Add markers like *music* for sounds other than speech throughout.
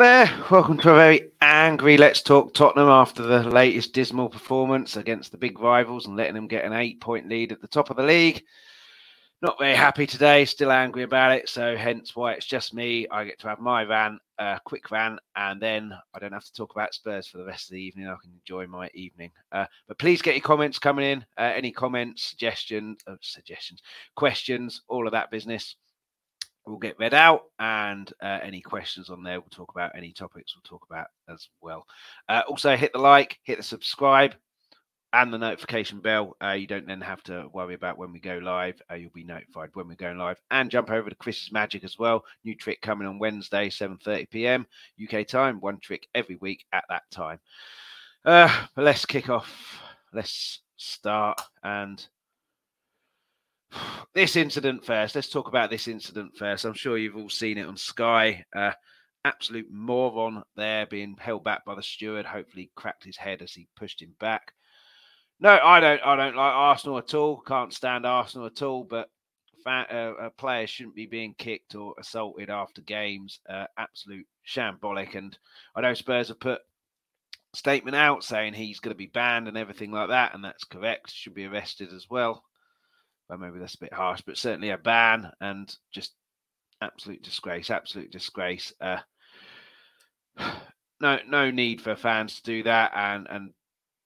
There, welcome to a very angry Let's Talk Tottenham after the latest dismal performance against the big rivals and letting them get an eight point lead at the top of the league. Not very happy today, still angry about it, so hence why it's just me. I get to have my van, a uh, quick van, and then I don't have to talk about Spurs for the rest of the evening. I can enjoy my evening. Uh, but please get your comments coming in. Uh, any comments, suggestions, uh, suggestions, questions, all of that business will get read out and uh, any questions on there we'll talk about any topics we'll talk about as well. Uh, also hit the like hit the subscribe and the notification bell uh, you don't then have to worry about when we go live uh, you'll be notified when we're going live. And jump over to chris's magic as well new trick coming on wednesday 7.30 p.m uk time one trick every week at that time. Uh, let's kick off. Let's start and this incident first. Let's talk about this incident first. I'm sure you've all seen it on Sky. Uh, absolute moron there being held back by the steward. Hopefully, cracked his head as he pushed him back. No, I don't. I don't like Arsenal at all. Can't stand Arsenal at all. But fan, uh, uh, shouldn't be being kicked or assaulted after games. Uh, absolute shambolic. And I know Spurs have put statement out saying he's going to be banned and everything like that, and that's correct. Should be arrested as well well, maybe that's a bit harsh, but certainly a ban and just absolute disgrace, absolute disgrace. Uh, *sighs* no, no need for fans to do that, and and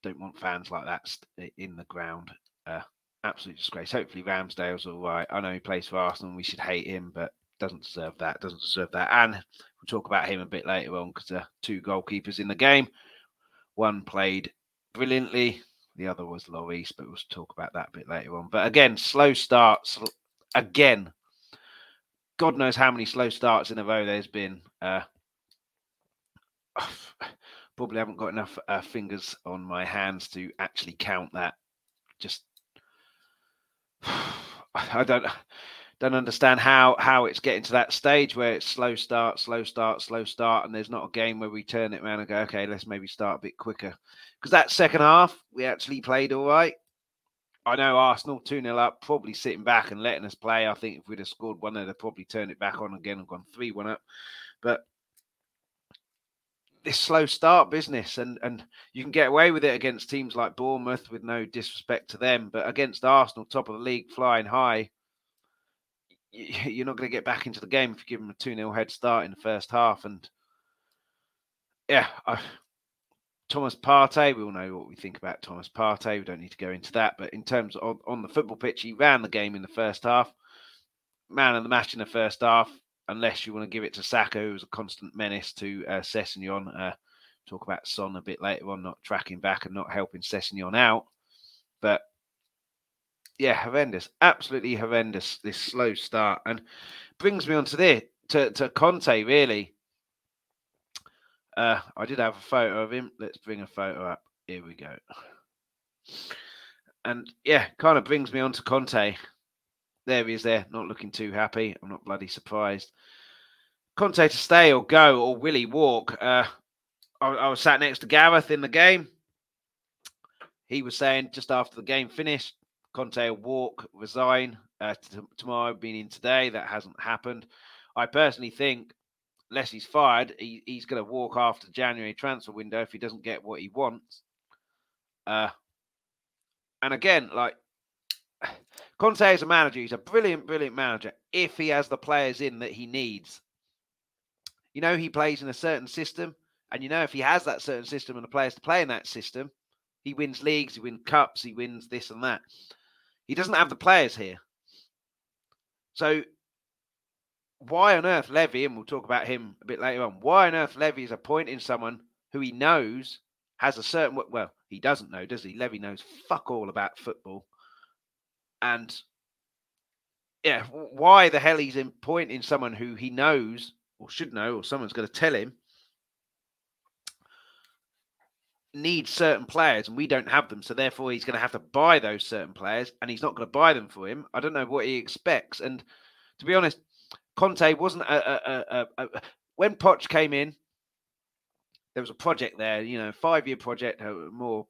don't want fans like that in the ground. Uh, absolute disgrace. Hopefully Ramsdale's all right. I know he plays for Arsenal, and we should hate him, but doesn't deserve that. Doesn't deserve that. And we'll talk about him a bit later on because are two goalkeepers in the game. One played brilliantly, the other was Lloris, but we'll talk about that a bit later on. But again, slow starts. Again, God knows how many slow starts in a row there's been. Uh, *sighs* probably haven't got enough uh, fingers on my hands to actually count that. Just, *sighs* I don't don't understand how how it's getting to that stage where it's slow start, slow start, slow start, and there's not a game where we turn it around and go, okay, let's maybe start a bit quicker because that second half we actually played all right. I know Arsenal 2 0 up, probably sitting back and letting us play. I think if we'd have scored one, they'd have probably turned it back on again and gone 3 1 up. But this slow start business, and, and you can get away with it against teams like Bournemouth with no disrespect to them, but against Arsenal, top of the league, flying high, *laughs* you're not going to get back into the game if you give them a 2 0 head start in the first half. And yeah, I, Thomas Partey, we all know what we think about Thomas Partey. We don't need to go into that. But in terms of on the football pitch, he ran the game in the first half. Man of the match in the first half, unless you want to give it to Saka, who's a constant menace to uh, Sessegnon. Uh, talk about Son a bit later on, not tracking back and not helping Sessegnon out. But yeah, horrendous, absolutely horrendous. This slow start and brings me on to this to, to Conte really. Uh, I did have a photo of him. Let's bring a photo up. Here we go. And yeah, kind of brings me on to Conte. There he is there, not looking too happy. I'm not bloody surprised. Conte to stay or go, or will he walk? Uh, I, I was sat next to Gareth in the game. He was saying just after the game finished, Conte will walk, resign uh, t- tomorrow, meaning today. That hasn't happened. I personally think unless he's fired, he, he's going to walk after January transfer window if he doesn't get what he wants. Uh, and again, like *sighs* Conte is a manager. He's a brilliant, brilliant manager if he has the players in that he needs. You know, he plays in a certain system, and you know, if he has that certain system and the players to play in that system, he wins leagues, he wins cups, he wins this and that. He doesn't have the players here. So why on earth Levy, and we'll talk about him a bit later on, why on earth Levy is appointing someone who he knows has a certain well, he doesn't know, does he? Levy knows fuck all about football. And yeah, why the hell he's appointing someone who he knows or should know, or someone's going to tell him needs certain players and we don't have them. So therefore he's going to have to buy those certain players and he's not going to buy them for him. I don't know what he expects. And to be honest, Conte wasn't a, a, a, a when Poch came in, there was a project there, you know, five year project, uh, more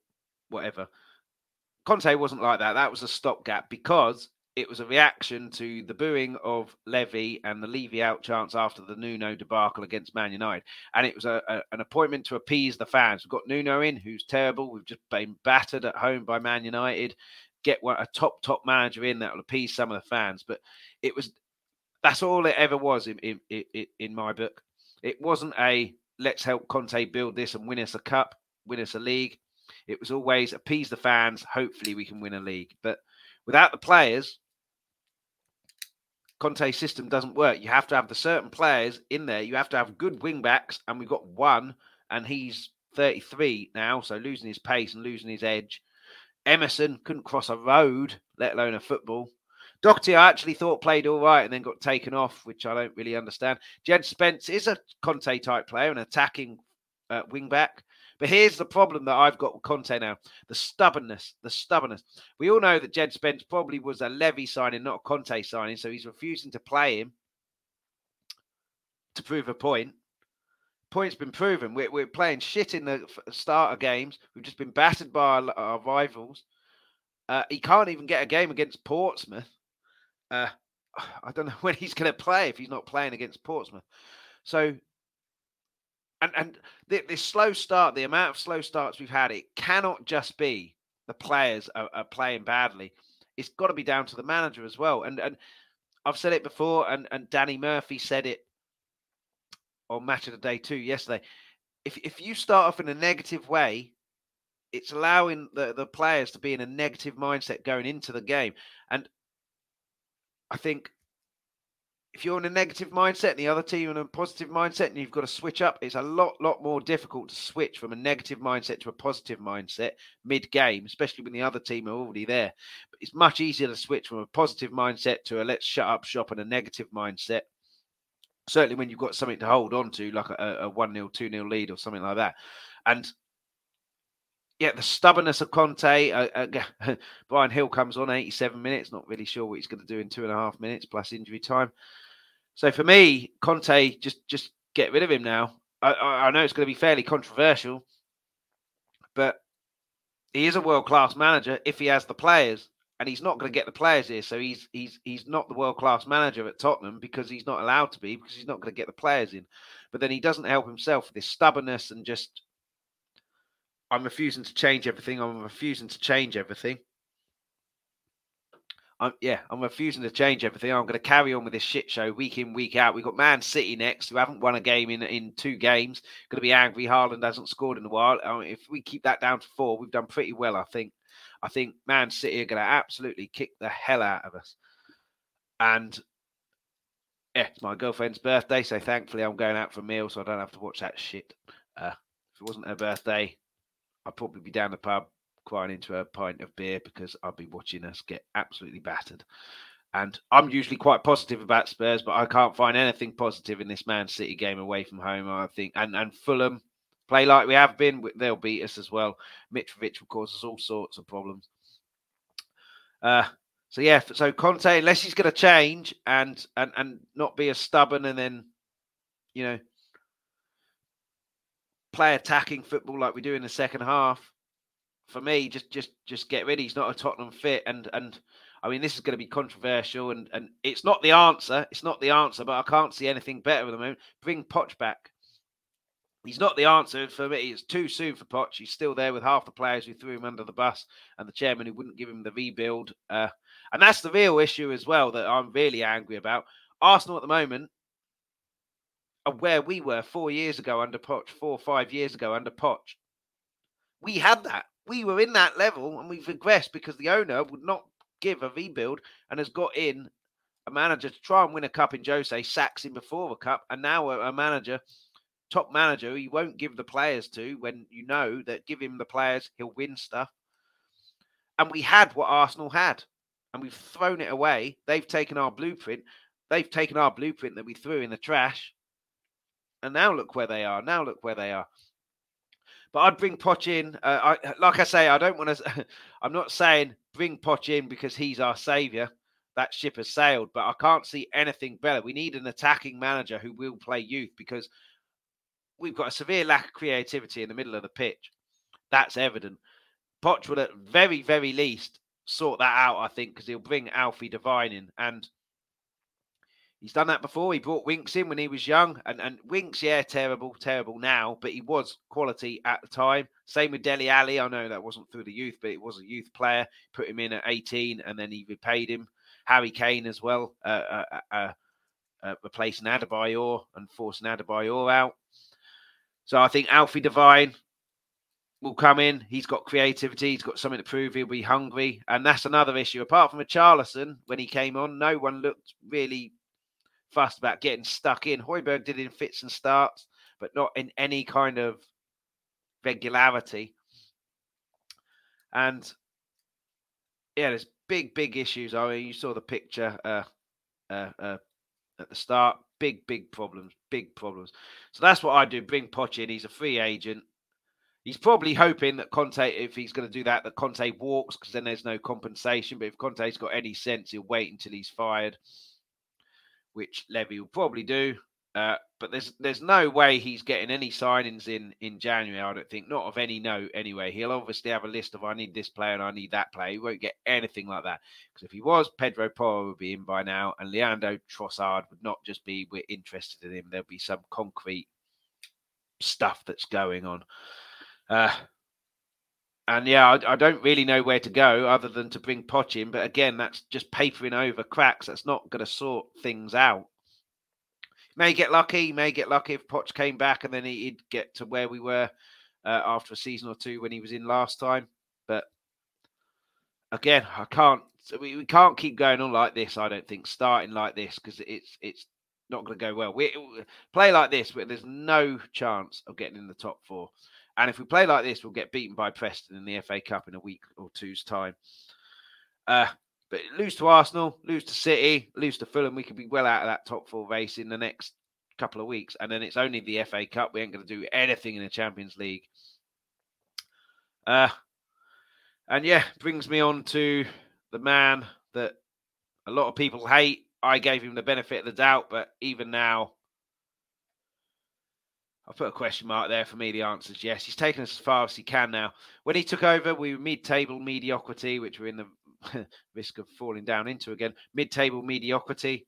whatever. Conte wasn't like that. That was a stopgap because it was a reaction to the booing of Levy and the Levy out chance after the Nuno debacle against Man United. And it was a, a, an appointment to appease the fans. We've got Nuno in, who's terrible. We've just been battered at home by Man United. Get one, a top, top manager in that will appease some of the fans. But it was that's all it ever was in, in, in, in my book. It wasn't a let's help Conte build this and win us a cup, win us a league. It was always appease the fans. Hopefully, we can win a league. But without the players, Conte's system doesn't work. You have to have the certain players in there. You have to have good wing backs, and we've got one, and he's 33 now, so losing his pace and losing his edge. Emerson couldn't cross a road, let alone a football. Doherty, I actually thought played all right and then got taken off, which I don't really understand. Jed Spence is a Conte type player, an attacking uh, wing back. But here's the problem that I've got with Conte now the stubbornness. The stubbornness. We all know that Jed Spence probably was a Levy signing, not a Conte signing. So he's refusing to play him to prove a point. Point's been proven. We're, we're playing shit in the starter games. We've just been battered by our, our rivals. Uh, he can't even get a game against Portsmouth. Uh, *sighs* I don't know *laughs* when he's going to play if he's not playing against Portsmouth. So and and the, this slow start, the amount of slow starts we've had, it cannot just be the players are, are playing badly. It's got to be down to the manager as well. And and I've said it before, and and Danny Murphy said it on Match of the Day too yesterday. If if you start off in a negative way, it's allowing the, the players to be in a negative mindset going into the game. And I think if you're in a negative mindset and the other team in a positive mindset and you've got to switch up, it's a lot, lot more difficult to switch from a negative mindset to a positive mindset mid game, especially when the other team are already there. But it's much easier to switch from a positive mindset to a let's shut up shop and a negative mindset. Certainly when you've got something to hold on to, like a 1 0, 2 0 lead or something like that. And yeah, the stubbornness of Conte. Uh, uh, *laughs* Bryan Gil comes on 87 minutes, not really sure what he's going to do in two and a half minutes plus injury time. So for me, Conte, just just get rid of him now. I, I know it's going to be fairly controversial, but he is a world class manager if he has the players, and he's not going to get the players here. So he's he's he's not the world class manager at Tottenham because he's not allowed to be because he's not going to get the players in. But then he doesn't help himself with this stubbornness and just I'm refusing to change everything. I'm refusing to change everything. I'm, yeah, I'm refusing to change everything. I'm going to carry on with this shit show week in, week out. We've got Man City next, who haven't won a game in, in two games. Going to be angry. Haaland hasn't scored in a while. I mean, if we keep that down to four, we've done pretty well, I think. I think Man City are going to absolutely kick the hell out of us. And yeah, it's my girlfriend's birthday, so thankfully I'm going out for a meal, so I don't have to watch that shit. Uh, if it wasn't her birthday, I'd probably be down the pub crying into a pint of beer because I'll be watching us get absolutely battered. And I'm usually quite positive about Spurs, but I can't find anything positive in this Man City game away from home. I think, and and Fulham play like we have been, they'll beat us as well. Mitrovic will cause us all sorts of problems. Uh, so yeah, so Conte, unless he's going to change and and and not be as stubborn, and then you know play attacking football like we do in the second half, for me, just just just get rid. He's not a Tottenham fit, and and I mean this is going to be controversial, and and it's not the answer. It's not the answer, but I can't see anything better at the moment. Bring Poch back. He's not the answer for me. It's too soon for Poch. He's still there with half the players who threw him under the bus, and the chairman who wouldn't give him the rebuild. Uh, and that's the real issue as well that I'm really angry about. Arsenal at the moment are where we were four years ago under Poch, four or five years ago under Poch. We had that we were in that level and we've regressed because the owner would not give a rebuild and has got in a manager to try and win a cup in Jose, sacks him before the cup, and now a, a manager, top manager, he won't give the players to when you know that give him the players, he'll win stuff. And we had what Arsenal had, and we've thrown it away. They've taken our blueprint. They've taken our blueprint that we threw in the trash. And now look where they are. Now look where they are. But I'd bring Poch in. Uh, I, like I say, I don't want to. *laughs* I'm not saying bring Poch in because he's our saviour. That ship has sailed. But I can't see anything better. We need an attacking manager who will play youth because we've got a severe lack of creativity in the middle of the pitch. That's evident. Poch will, at very, very least, sort that out, I think, because he'll bring Alfie Devine in. And he's done that before. He brought Winks in when he was young. And, and Winks, yeah, terrible, terrible now, but he was quality at the time. Same with Dele Alli. I know that wasn't through the youth, but it was a youth player. Put him in at 18 and then he repaid him. Harry Kane as well, uh, uh, uh, uh replacing Adebayor and forcing Adebayor out. So I think Alfie Devine will come in. He's got creativity. He's got something to prove. He'll be hungry, and that's another issue. Apart from Richarlison, when he came on, no one looked really fussed about getting stuck in. Højbjerg did in fits and starts, but not in any kind of regularity. And yeah, there's big, big issues. I mean, you saw the picture uh, uh, uh, at the start. Big, big problems. Big problems. So that's what I do. Bring Poch in. He's a free agent. He's probably hoping that Conte, if he's going to do that, that Conte walks because then there's no compensation. But if Conte's got any sense, he'll wait until he's fired, which Levy will probably do. Uh, but there's there's no way he's getting any signings in in January. I don't think, not of any note anyway. He'll obviously have a list of I need this player and I need that player. He won't get anything like that because if he was, Pedro Porro would be in by now, and Leandro Trossard would not just be we're interested in him. There'll be some concrete stuff that's going on. Uh, and yeah, I, I, don't really know where to go other than to bring Poch in. But again, that's just papering over cracks. That's not going to sort things out. May get lucky. May get lucky if Poch came back and then he'd get to where we were uh, after a season or two when he was in last time. But again, I can't. We, we can't keep going on like this. I don't think starting like this because it's it's not going to go well. We play like this, but there's no chance of getting in the top four. And if we play like this, we'll get beaten by Preston in the FA Cup in a week or two's time. Uh, but lose to Arsenal, lose to City, lose to Fulham, we could be well out of that top four race in the next couple of weeks. And then it's only the FA Cup. We ain't going to do anything in the Champions League. Uh, and yeah, brings me on to the man that a lot of people hate. I gave him the benefit of the doubt, but even now, I'll put a question mark there. For me, the answer is yes. He's taken us as far as he can now. When he took over, we were mid-table mediocrity, which we're in the *laughs* risk of falling down into again. Mid-table mediocrity.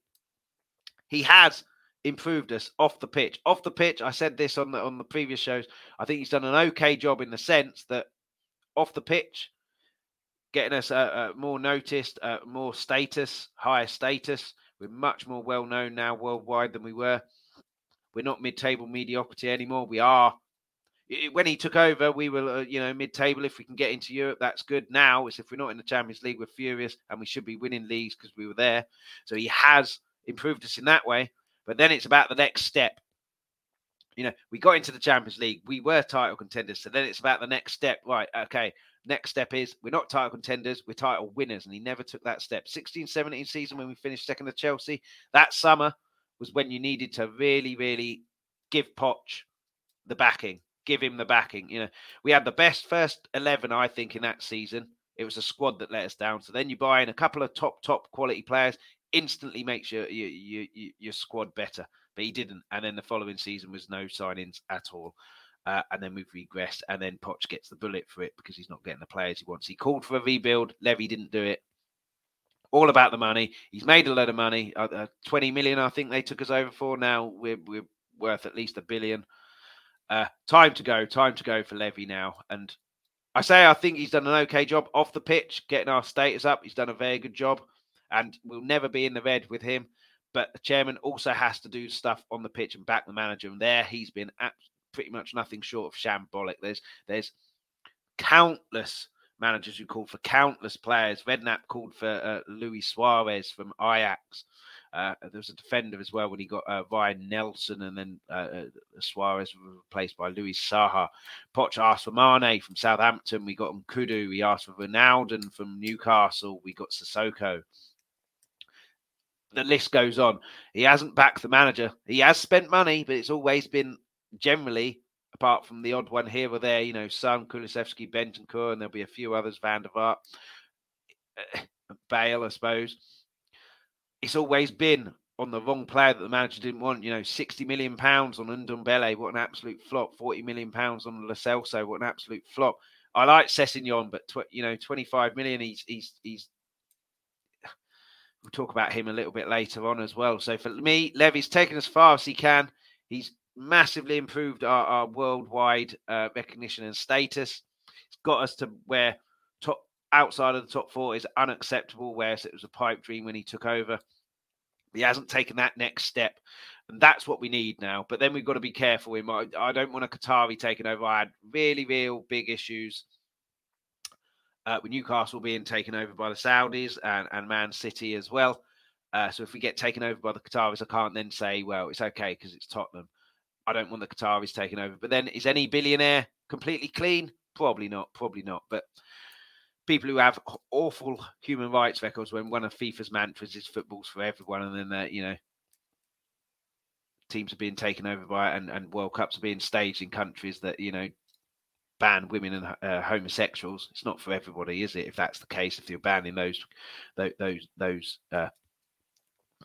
He has improved us off the pitch. Off the pitch, I said this on the on the previous shows. I think he's done an okay job in the sense that off the pitch, getting us uh, uh, more noticed, uh, more status, higher status. We're much more well known now worldwide than we were. We're not mid-table mediocrity anymore. We are. When he took over, we were, uh, you know, mid-table. If we can get into Europe, that's good. Now it's if we're not in the Champions League, we're furious, and we should be winning leagues because we were there. So he has improved us in that way. But then it's about the next step. You know, we got into the Champions League. We were title contenders. So then it's about the next step. Right. Okay. Next step is we're not title contenders, we're title winners. And he never took that step. 16 17 season when we finished second to Chelsea. That summer, was when you needed to really, really give Poch the backing, give him the backing. You know, we had the best first 11, I think, in that season. It was a squad that let us down. So then you buy in a couple of top, top quality players, instantly makes your, your, your, your squad better. But he didn't. And then the following season was no signings at all. Uh, and then we've regressed. And then Poch gets the bullet for it because he's not getting the players he wants. He called for a rebuild. Levy didn't do it all about the money. He's made a lot of money. Uh, uh, 20 million, I think they took us over for. Now we're, we're worth at least a billion. Uh, time to go. Time to go for Levy now. And I say I think he's done an okay job off the pitch, getting our status up. He's done a very good job. And we'll never be in the red with him. But the chairman also has to do stuff on the pitch and back the manager. And there he's been at pretty much nothing short of shambolic. There's there's countless managers who called for countless players. Redknapp called for uh, Luis Suarez from Ajax. Uh, there was a defender as well when he got uh, Ryan Nelsen, and then uh, uh Suarez was replaced by Luis Saha. Poch asked for Mane from Southampton. We got Nkoudou. We asked for Ronaldo from Newcastle. We got Sissoko. The list goes on. He hasn't backed the manager. He has spent money, but it's always been generally apart from the odd one here or there, you know, Son, Kulusevski, Bentancur, and there'll be a few others, Van der Vaart, *sighs* Bale, I suppose. It's always been on the wrong player that the manager didn't want. You know, 60 million pounds on Ndombele, what an absolute flop. 40 million pounds on Lo Celso, what an absolute flop. I like Sessegnon, but tw- you know, 25 million. He's he's he's. *sighs* We'll talk about him a little bit later on as well. So for me, Levy's taken as far as he can. He's massively improved our, our worldwide uh, recognition and status. It's got us to where top outside of the top four is unacceptable, whereas it was a pipe dream when he took over. He hasn't taken that next step. And that's what we need now. But then we've got to be careful. I, I don't want a Qatari taking over. I had really, real big issues uh, with Newcastle being taken over by the Saudis and, and Man City as well. Uh, so if we get taken over by the Qataris, I can't then say, well, it's okay because it's Tottenham. I don't want the Qataris taking over. But then is any billionaire completely clean? Probably not. Probably not. But people who have awful human rights records when one of FIFA's mantras is football's for everyone, and then you know teams are being taken over by it, and, and World Cups are being staged in countries that you know ban women and uh, homosexuals. It's not for everybody, is it? If that's the case, if you're banning those those, those uh,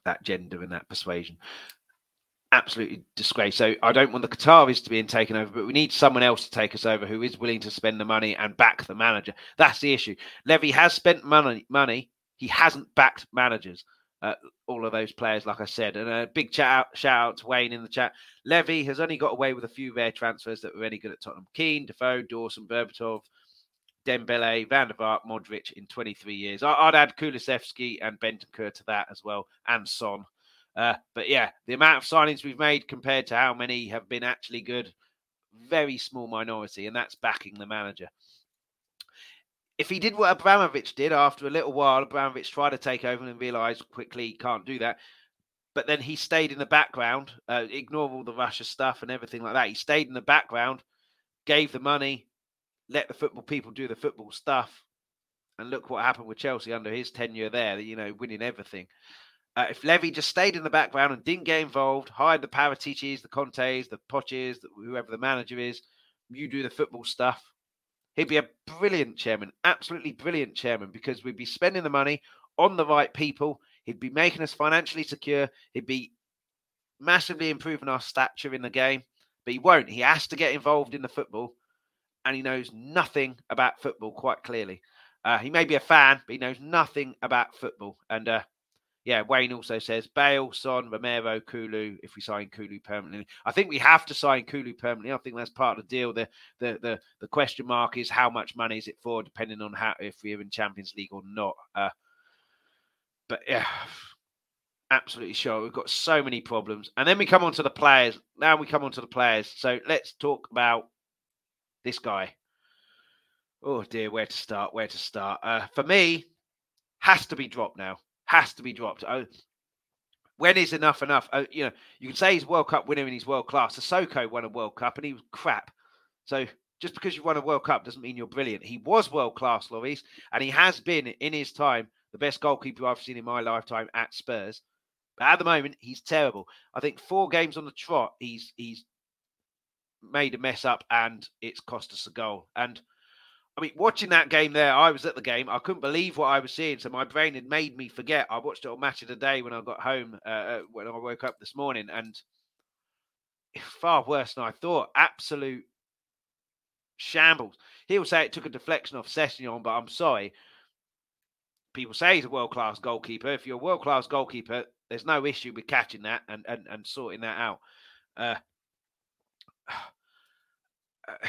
that gender and that persuasion absolutely disgrace. So I don't want the Qataris to be taken over, but we need someone else to take us over who is willing to spend the money and back the manager. That's the issue. Levy has spent money. Money. He hasn't backed managers. Uh, all of those players, like I said, and a big shout out, shout out to Wayne in the chat. Levy has only got away with a few rare transfers that were any good at Tottenham: Keane, Defoe, Dawson, Berbatov, Dembele, Van der Vaart, Modric in 23 years. I'd add Kulusevski and Bentancur to that as well, and Son. Uh, but yeah, the amount of signings we've made compared to how many have been actually good, very small minority, and that's backing the manager. If he did what Abramovich did after a little while, Abramovich tried to take over and realised quickly he can't do that. But then he stayed in the background, uh, ignore all the Russia stuff and everything like that. He stayed in the background, gave the money, let the football people do the football stuff. And look what happened with Chelsea under his tenure there, you know, winning everything. Uh, if Levy just stayed in the background and didn't get involved, hired the Paraticis, the Contes, the Poches, whoever the manager is, you do the football stuff, he'd be a brilliant chairman, absolutely brilliant chairman, because we'd be spending the money on the right people. He'd be making us financially secure. He'd be massively improving our stature in the game, but he won't. He has to get involved in the football, and he knows nothing about football quite clearly. Uh, he may be a fan, but he knows nothing about football. And uh, yeah, Wayne also says Bale, Son, Romero, Kulu. If we sign Kulu permanently, I think we have to sign Kulu permanently. I think that's part of the deal. The the the, the question mark is how much money is it for, depending on how if we're in Champions League or not. Uh, but yeah, absolutely sure. We've got so many problems, and then we come on to the players. Now we come on to the players. So let's talk about this guy. Oh dear, where to start? Where to start? Uh, for me, has to be dropped now has to be dropped. Oh, when is enough enough? Oh, you know, you can say he's World Cup winner and he's world class. Sissoko won a World Cup and he was crap. So just because you've won a World Cup doesn't mean you're brilliant. He was world class, Lloris, and he has been in his time the best goalkeeper I've seen in my lifetime at Spurs. But at the moment, he's terrible. I think four games on the trot, he's he's made a mess up and it's cost us a goal. And I mean, watching that game there, I was at the game. I couldn't believe what I was seeing. So my brain had made me forget. I watched it on Match of the Day when I got home, uh, uh when I woke up this morning, and *sighs* far worse than I thought. Absolute shambles. He'll say it took a deflection off Sessegnon, but I'm sorry. People say he's a world class goalkeeper. If you're a world class goalkeeper, there's no issue with catching that and, and, and sorting that out. Uh, *sighs* uh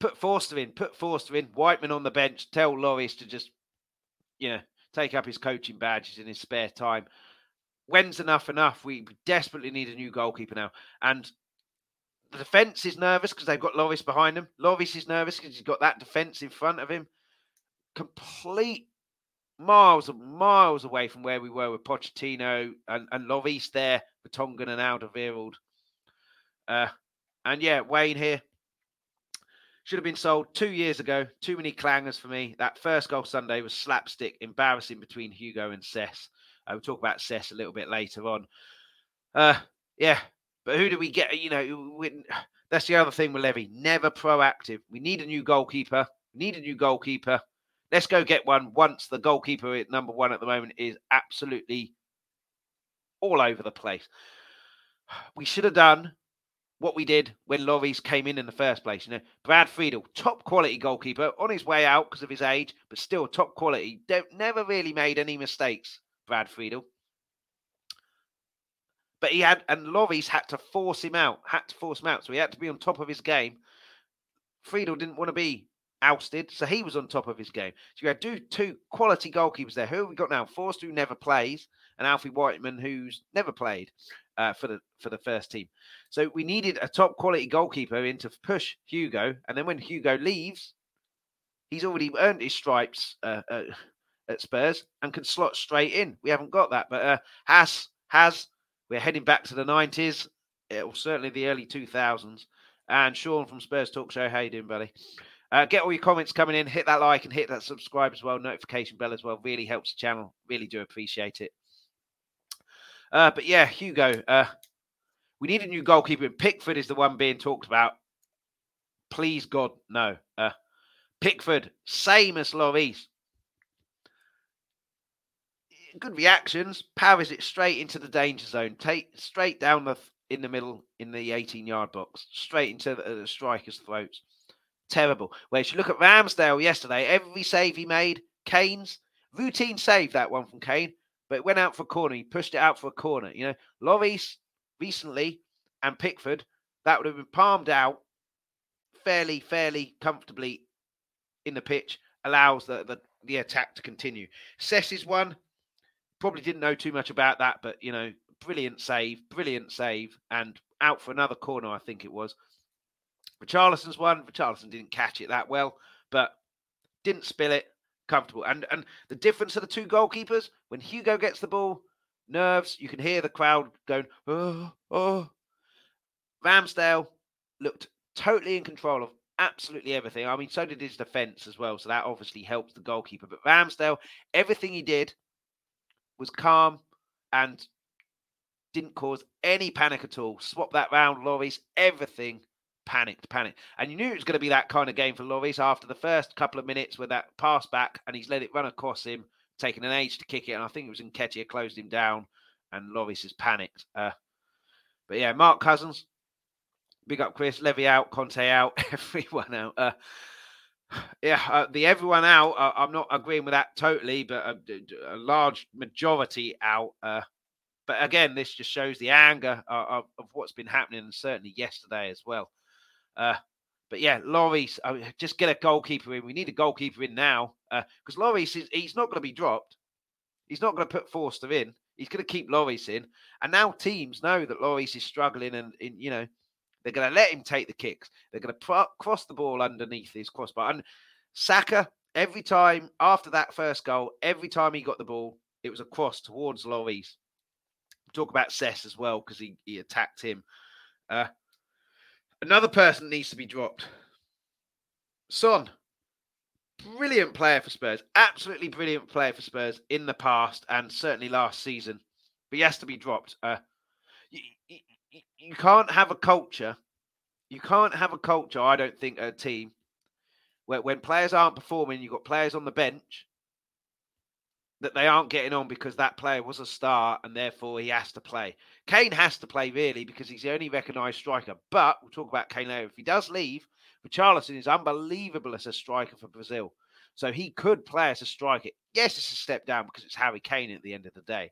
put Forster in, put Forster in, Whiteman on the bench, tell Lloris to just, you know, take up his coaching badges in his spare time. When's enough enough? We desperately need a new goalkeeper now. And the defence is nervous because they've got Lloris behind them. Lloris is nervous because he's got that defence in front of him. Complete miles and miles away from where we were with Pochettino and, and Lloris there, Vertonghen and Alderweireld. Uh, and yeah, Wayne here, should have been sold two years ago. Too many clangers for me. That first goal Sunday was slapstick, embarrassing between Hugo and Cess. Uh, we'll talk about Cess a little bit later on. Uh, yeah, but who do we get? You know, we, that's the other thing with Levy. Never proactive. We need a new goalkeeper. We need a new goalkeeper. Let's go get one once the goalkeeper at number one at the moment is absolutely all over the place. *sighs* We should have done what we did when Lloris came in in the first place. You know, Brad Friedel, top quality goalkeeper, on his way out because of his age, but still top quality. Don't never really made any mistakes, Brad Friedel. But he had, and Lloris had to force him out, had to force him out. So he had to be on top of his game. Friedel didn't want to be ousted, so he was on top of his game. So you had two, two quality goalkeepers there. Who have we got now? Forster, who never plays, and Alfie Whiteman, who's never played uh, for the for the first team. So we needed a top quality goalkeeper in to push Hugo, and then when Hugo leaves, he's already earned his stripes uh, uh, at Spurs and can slot straight in. We haven't got that, but uh, has has we're heading back to the nineties, or certainly the early two thousands. And Sean from Spurs Talk Show, how you doing, buddy? Uh, get all your comments coming in. Hit that like and hit that subscribe as well. Notification bell as well. Really helps the channel. Really do appreciate it. Uh, but yeah, Hugo, uh, we need a new goalkeeper. Pickford is the one being talked about. Please, God, no. Uh, Pickford, same as Lloris. Good reactions. Powers it straight into the danger zone. Take straight down the in the middle in the 18 yard box, straight into the, the striker's throats. Terrible. Whereas you look at Ramsdale yesterday, every save he made, Kane's routine save that one from Kane but it went out for a corner. He pushed it out for a corner. You know, Lloris recently and Pickford, that would have been palmed out fairly, fairly comfortably in the pitch, allows the, the, the attack to continue. Sess's one, probably didn't know too much about that, but, you know, brilliant save, brilliant save, and out for another corner, I think it was. Richarlison's one, Richarlison didn't catch it that well, but didn't spill it, comfortable. And and the difference of the two goalkeepers, when Hugo gets the ball, nerves, you can hear the crowd going, oh, oh. Ramsdale looked totally in control of absolutely everything. I mean, so did his defense as well. So that obviously helps the goalkeeper. But Ramsdale, everything he did was calm and didn't cause any panic at all. Swap that round, Lloris, everything panicked, panicked. And you knew it was going to be that kind of game for Lloris after the first couple of minutes with that pass back and he's let it run across him, taking an age to kick it. And I think it was Nketiah closed him down and Lloris has panicked. Uh, but yeah, Mark Cousins, big up Chris, Levy out, Conte out, *laughs* everyone out. Uh, yeah, uh, the everyone out. Uh, I'm not agreeing with that totally, but a, a large majority out. Uh, but again, this just shows the anger uh, of, of, what's been happening, and certainly yesterday as well. Uh, but yeah, Lloris, uh, just get a goalkeeper in. We need a goalkeeper in now because uh, Lloris is he's not going to be dropped. He's not going to put Forster in. He's going to keep Lloris in. And now teams know that Lloris is struggling, and, and you know they're going to let him take the kicks. They're going to cross the ball underneath his crossbar. And Saka, every time after that first goal, every time he got the ball, it was a cross towards Lloris. Talk about Sess as well because he, he attacked him. Uh, Another person needs to be dropped. Son, brilliant player for Spurs, absolutely brilliant player for Spurs in the past and certainly last season, but he has to be dropped. Uh, you, you, you can't have a culture. You can't have a culture. I don't think a team where when players aren't performing, you've got players on the bench that they aren't getting on because that player was a star and therefore he has to play. Kane has to play really because he's the only recognised striker. But we'll talk about Kane later. If he does leave, Richarlison is unbelievable as a striker for Brazil. So he could play as a striker. Yes, it's a step down because it's Harry Kane at the end of the day.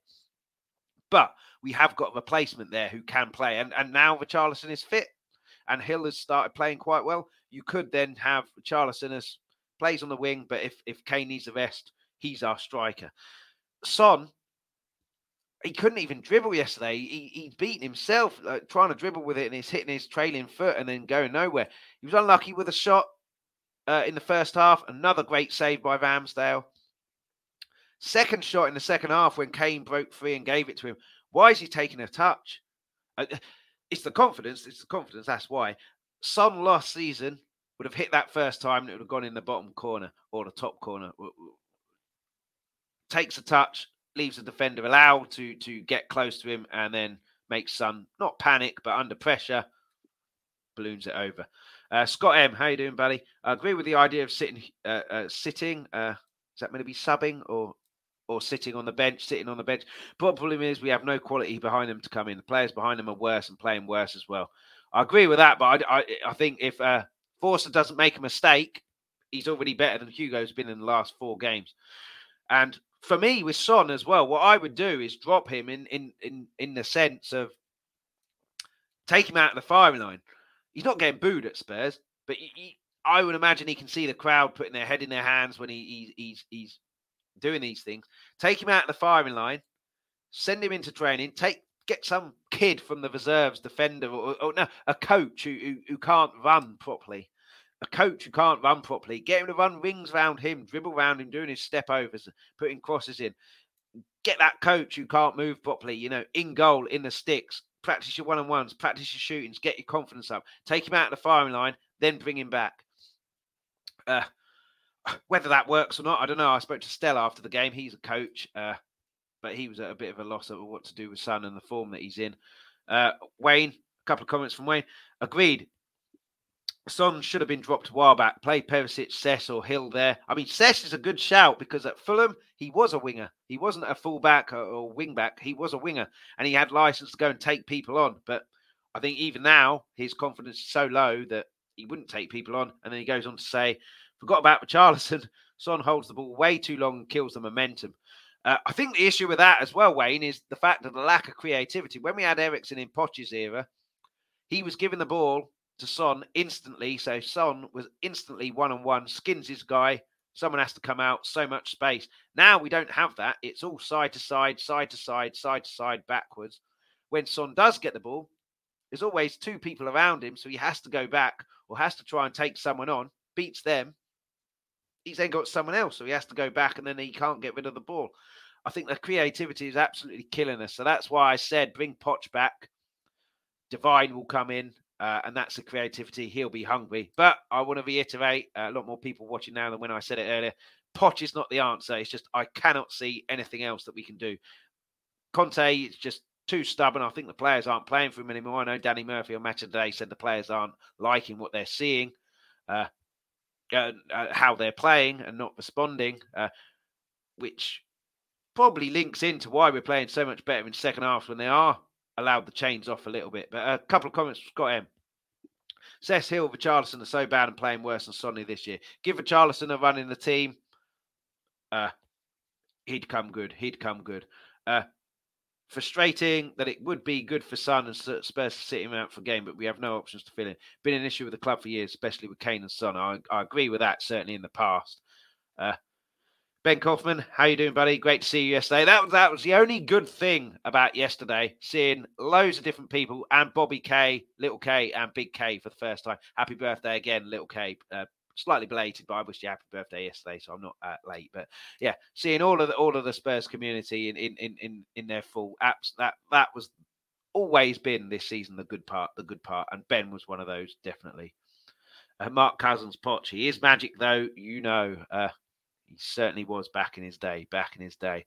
But we have got a replacement there who can play. And, and now Richarlison is fit and Hill has started playing quite well. You could then have Richarlison as plays on the wing, but if, if Kane needs a rest, he's our striker. Son, he couldn't even dribble yesterday. He, he's beaten himself like, trying to dribble with it and he's hitting his trailing foot and then going nowhere. He was unlucky with a shot uh, in the first half. Another great save by Ramsdale. Second shot in the second half when Kane broke free and gave it to him. Why is he taking a touch? Uh, it's the confidence. It's the confidence. That's why. Son last season would have hit that first time and it would have gone in the bottom corner or the top corner takes a touch, leaves the defender allowed to to get close to him, and then makes Son not panic but under pressure, balloons it over. Uh, Scott M, how are you doing, buddy? I agree with the idea of sitting, uh, uh, sitting. Uh, is that going to be subbing or or sitting on the bench? Sitting on the bench. Problem is we have no quality behind them to come in. The players behind them are worse and playing worse as well. I agree with that, but I, I, I think if uh, Forster doesn't make a mistake, he's already better than Hugo's been in the last four games. And for me, with Son as well, what I would do is drop him in in in in the sense of take him out of the firing line. He's not getting booed at Spurs, but he, he, I would imagine he can see the crowd putting their head in their hands when he, he he's he's doing these things. Take him out of the firing line, send him into training. Take get some kid from the reserves defender or, or no a coach who, who who can't run properly a coach who can't run properly, get him to run rings around him, dribble around him, doing his step overs, putting crosses in. Get that coach who can't move properly, you know, in goal, in the sticks. Practice your one on ones, practice your shootings, get your confidence up. Take him out of the firing line, then bring him back. Uh, *sighs* whether that works or not, I don't know. I spoke to Stella after the game. He's a coach, uh, but he was at a bit of a loss of what to do with Son and the form that he's in. Uh, Wayne, a couple of comments from Wayne. Agreed. Son should have been dropped a while back. Play Perisic, Sess, or Hill there. I mean, Sess is a good shout because at Fulham he was a winger. He wasn't a fullback or, or wingback. He was a winger, and he had license to go and take people on. But I think even now his confidence is so low that he wouldn't take people on. And then he goes on to say, "Forgot about Richarlison. *laughs* Son holds the ball way too long and kills the momentum." Uh, I think the issue with that as well, Wayne, is the fact of the lack of creativity. When we had Eriksen in Poch's era, he was given the ball to Son instantly. So Son was instantly one on one, skins his guy. Someone has to come out, so much space. Now we don't have that. It's all side to side, side to side, side to side, backwards. When Son does get the ball, there's always two people around him. So he has to go back or has to try and take someone on, beats them. He's then got someone else. So he has to go back and then he can't get rid of the ball. I think the creativity is absolutely killing us. So that's why I said bring Poch back. Devine will come in. Uh, and that's the creativity. He'll be hungry. But I want to reiterate uh, a lot more people watching now than when I said it earlier. Poch is not the answer. It's just I cannot see anything else that we can do. Conte is just too stubborn. I think the players aren't playing for him anymore. I know Danny Murphy on Match of the Day said the players aren't liking what they're seeing, uh, uh, how they're playing and not responding, uh, which probably links into why we're playing so much better in second half when they are allowed the chains off a little bit. But a couple of comments Scott M. Sess Hill, Richarlison are so bad and playing worse than Sonny this year. Give Richarlison a run in the team. Uh, he'd come good. He'd come good. Uh, frustrating that it would be good for Son and Spurs to sit him out for game, but we have no options to fill in. Been an issue with the club for years, especially with Kane and Son. I, I agree with that certainly in the past. Uh, Ben Kaufman, how you doing, buddy? Great to see you yesterday. That was that was the only good thing about yesterday, seeing loads of different people and Bobby K, Little K, and Big K for the first time. Happy birthday again, Little K. Uh, slightly belated, but I wish you happy birthday yesterday, so I'm not uh, late. But yeah, seeing all of the all of the Spurs community in in in in, in their full apps that that was always been this season the good part, the good part, and Ben was one of those definitely. Uh, Mark Cousins Poch, he is magic though, you know. He certainly was back in his day, back in his day.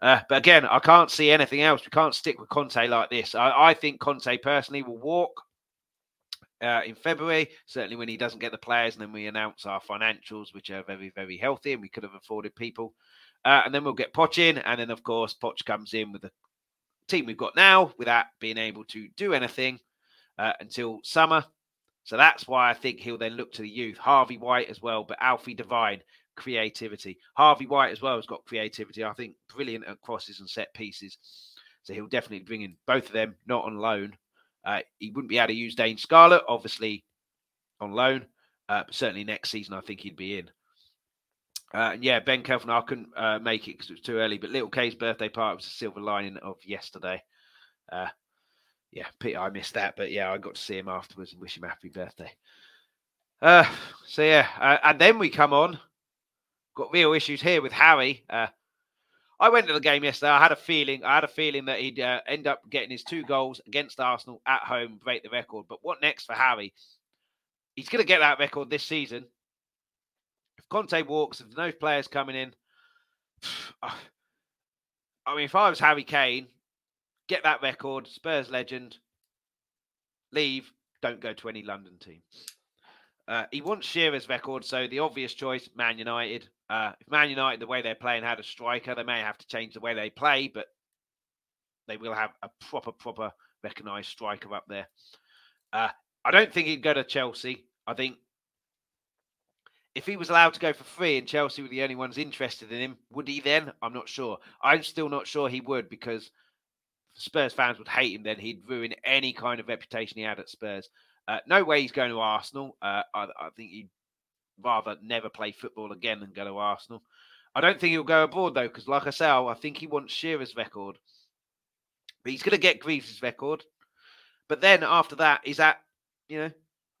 Uh, but again, I can't see anything else. We can't stick with Conte like this. I, I think Conte personally will walk uh, in February, certainly when he doesn't get the players, and then we announce our financials, which are very, very healthy, and we could have afforded people. Uh, and then we'll get Poch in, and then of course Poch comes in with the team we've got now, without being able to do anything uh, until summer. So that's why I think he'll then look to the youth, Harvey White as well, but Alfie Devine creativity. Harvey White as well has got creativity. I think brilliant at crosses and set pieces. So he'll definitely bring in both of them, not on loan. Uh, he wouldn't be able to use Dane Scarlett, obviously, on loan. Uh, but certainly next season, I think he'd be in. Uh, yeah, Ben Kelvin, I couldn't uh, make it because it was too early. But Little K's birthday party was a silver lining of yesterday. Uh, yeah, Peter, I missed that, but yeah, I got to see him afterwards and wish him happy birthday. Uh, so yeah, uh, and then we come on got real issues here with Harry. Uh, I went to the game yesterday. I had a feeling. I had a feeling that he'd uh, end up getting his two goals against Arsenal at home, break the record. But what next for Harry? He's going to get that record this season. If Conte walks, if no players coming in, *sighs* I mean, if I was Harry Kane, get that record, Spurs legend, leave, don't go to any London team. Uh, he wants Shearer's record, so the obvious choice, Man United. Uh, if Man United, the way they're playing, had a striker, they may have to change the way they play, but they will have a proper, proper recognised striker up there. Uh, I don't think he'd go to Chelsea. I think if he was allowed to go for free and Chelsea were the only ones interested in him, would he then? I'm not sure. I'm still not sure he would because Spurs fans would hate him then. He'd ruin any kind of reputation he had at Spurs. Uh, no way he's going to Arsenal. Uh, I, I, think he'd rather never play football again than go to Arsenal. I don't think he'll go abroad though, because like I say, I think he wants Shearer's record. But he's going to get Greaves' record. But then after that, is that, you know,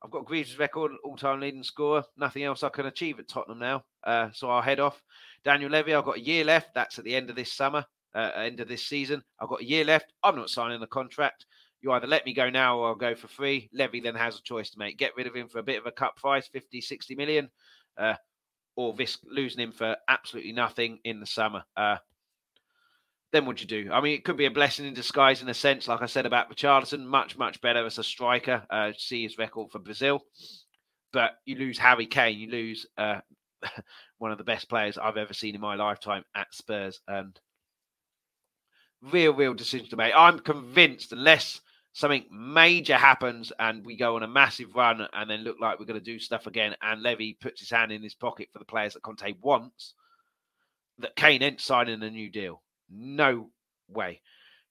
I've got Greaves' record, all-time leading scorer. Nothing else I can achieve at Tottenham now. Uh, so I'll head off. Daniel Levy, I've got a year left. That's at the end of this summer, uh, end of this season. I've got a year left. I'm not signing the contract. You either let me go now or I'll go for free. Levy then has a choice to make. Get rid of him for a bit of a cut price, 50, 60 million, uh, or risk losing him for absolutely nothing in the summer. Uh, then what do you do? I mean, it could be a blessing in disguise in a sense, like I said about Richarlison, much, much better as a striker. Uh, see his record for Brazil. But you lose Harry Kane, you lose uh, *laughs* one of the best players I've ever seen in my lifetime at Spurs. And real, real decision to make. I'm convinced, unless something major happens and we go on a massive run and then look like we're going to do stuff again, and Levy puts his hand in his pocket for the players that Conte wants, that Kane ain't signing a new deal. No way.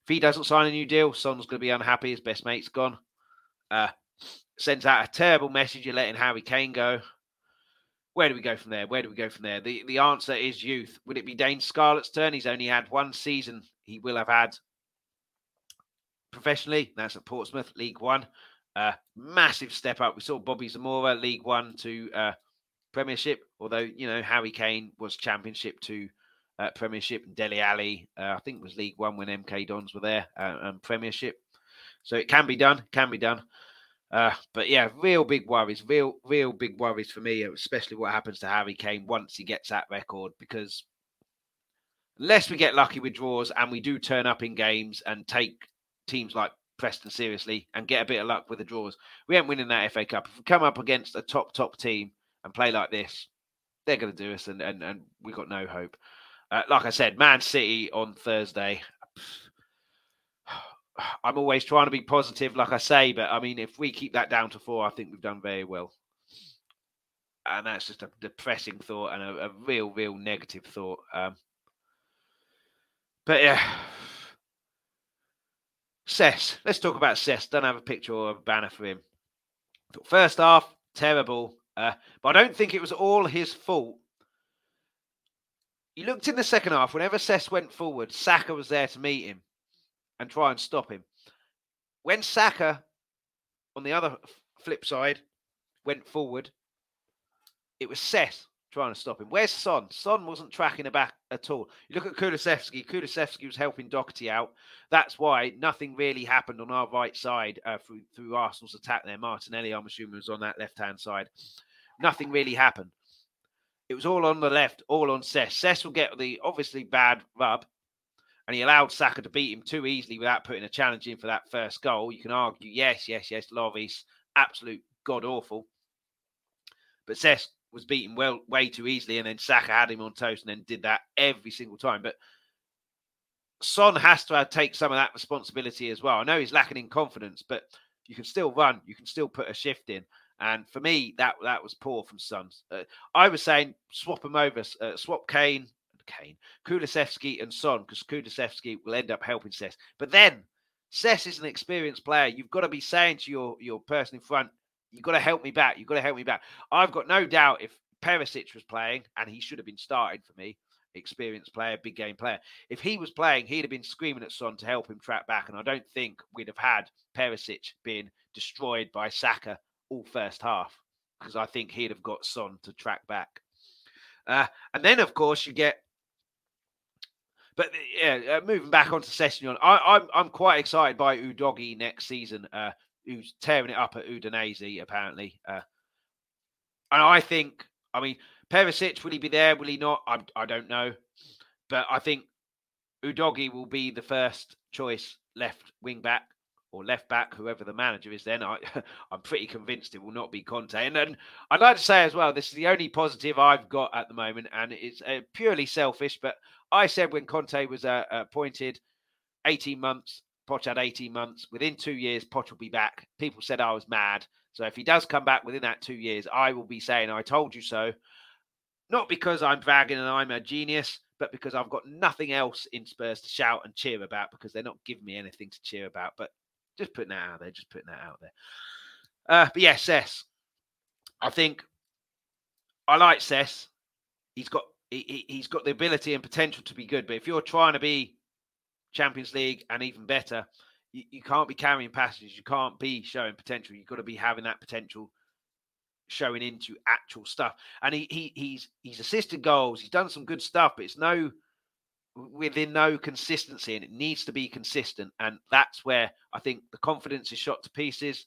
If he doesn't sign a new deal, Son's going to be unhappy. His best mate's gone. Uh, sends out a terrible message. You're letting Harry Kane go. Where do we go from there? Where do we go from there? The the answer is youth. Would it be Dane Scarlett's turn? He's only had one season. He will have had professionally. That's at Portsmouth, League One. Uh, massive step up. We saw Bobby Zamora, League One to uh, Premiership. Although you know Harry Kane was Championship to uh, Premiership, and Dele Alli, uh, I think was League One when MK Dons were there, uh, and Premiership. So it can be done, can be done. Uh, but yeah, real big worries, real, real big worries for me, especially what happens to Harry Kane once he gets that record, because unless we get lucky with draws and we do turn up in games and take teams like Preston seriously and get a bit of luck with the draws, we ain't winning that FA Cup. If we come up against a top, top team and play like this, they're going to do us, and, and, and we've got no hope. Uh, like I said, Man City on Thursday. *sighs* I'm always trying to be positive, like I say, but I mean, if we keep that down to four, I think we've done very well. And that's just a depressing thought and a, a real, real negative thought. Um, but yeah, Cess. Let's talk about Cess. Don't have a picture or a banner for him. First half, terrible. Uh, but I don't think it was all his fault you looked in the second half, whenever Cess went forward, Saka was there to meet him and try and stop him. When Saka, on the other flip side, went forward, it was Cess trying to stop him. Where's Son? Son wasn't tracking it back at all. You look at Kulusevski. Kulusevski was helping Doherty out. That's why nothing really happened on our right side uh, through through Arsenal's attack there. Martinelli, I'm assuming, was on that left hand side. Nothing really happened. It was all on the left, all on Cess. Cess will get the obviously bad rub, and he allowed Saka to beat him too easily without putting a challenge in for that first goal. You can argue, yes, yes, yes, Lloris, absolute god awful. But Cess was beaten well way too easily, and then Saka had him on toast and then did that every single time. But Son has to take some of that responsibility as well. I know he's lacking in confidence, but you can still run, you can still put a shift in. And for me, that that was poor from Son. Uh, I was saying swap him over, uh, swap Kane, Kane, Kulusevski and Son, because Kulusevski will end up helping Cess. But then Cess is an experienced player. You've got to be saying to your your person in front, you've got to help me back. You've got to help me back. I've got no doubt if Perisic was playing, and he should have been starting for me, experienced player, big game player. If he was playing, he'd have been screaming at Son to help him track back. And I don't think we'd have had Perisic being destroyed by Saka all first half because I think he'd have got Son to track back. Uh, and then, of course, you get. But yeah, uh, moving back onto Sessegnon, I, I'm I'm quite excited by Udogie next season. Uh, who's tearing it up at Udinese apparently. Uh, and I think, I mean, Perisic will he be there? Will he not? I I don't know, but I think Udogie will be the first choice left wing back or left back, whoever the manager is, then I, *laughs* I'm pretty convinced it will not be Conte. And then I'd like to say as well, this is the only positive I've got at the moment, and it's uh, purely selfish. But I said when Conte was uh, appointed 18 months, Poch had 18 months. Within two years, Poch will be back. People said I was mad. So if he does come back within that two years, I will be saying, I told you so. Not because I'm bragging and I'm a genius, but because I've got nothing else in Spurs to shout and cheer about because they're not giving me anything to cheer about. But just putting that out there, just putting that out there. Uh, but yeah, Cess. I think I like Cess. He's got he, he's got the ability and potential to be good. But if you're trying to be Champions League and even better, you, you can't be carrying passages. You can't be showing potential. You've got to be having that potential showing into actual stuff. And he, he he's he's assisted goals. He's done some good stuff, but it's no within no consistency, and it needs to be consistent. And that's where I think the confidence is shot to pieces.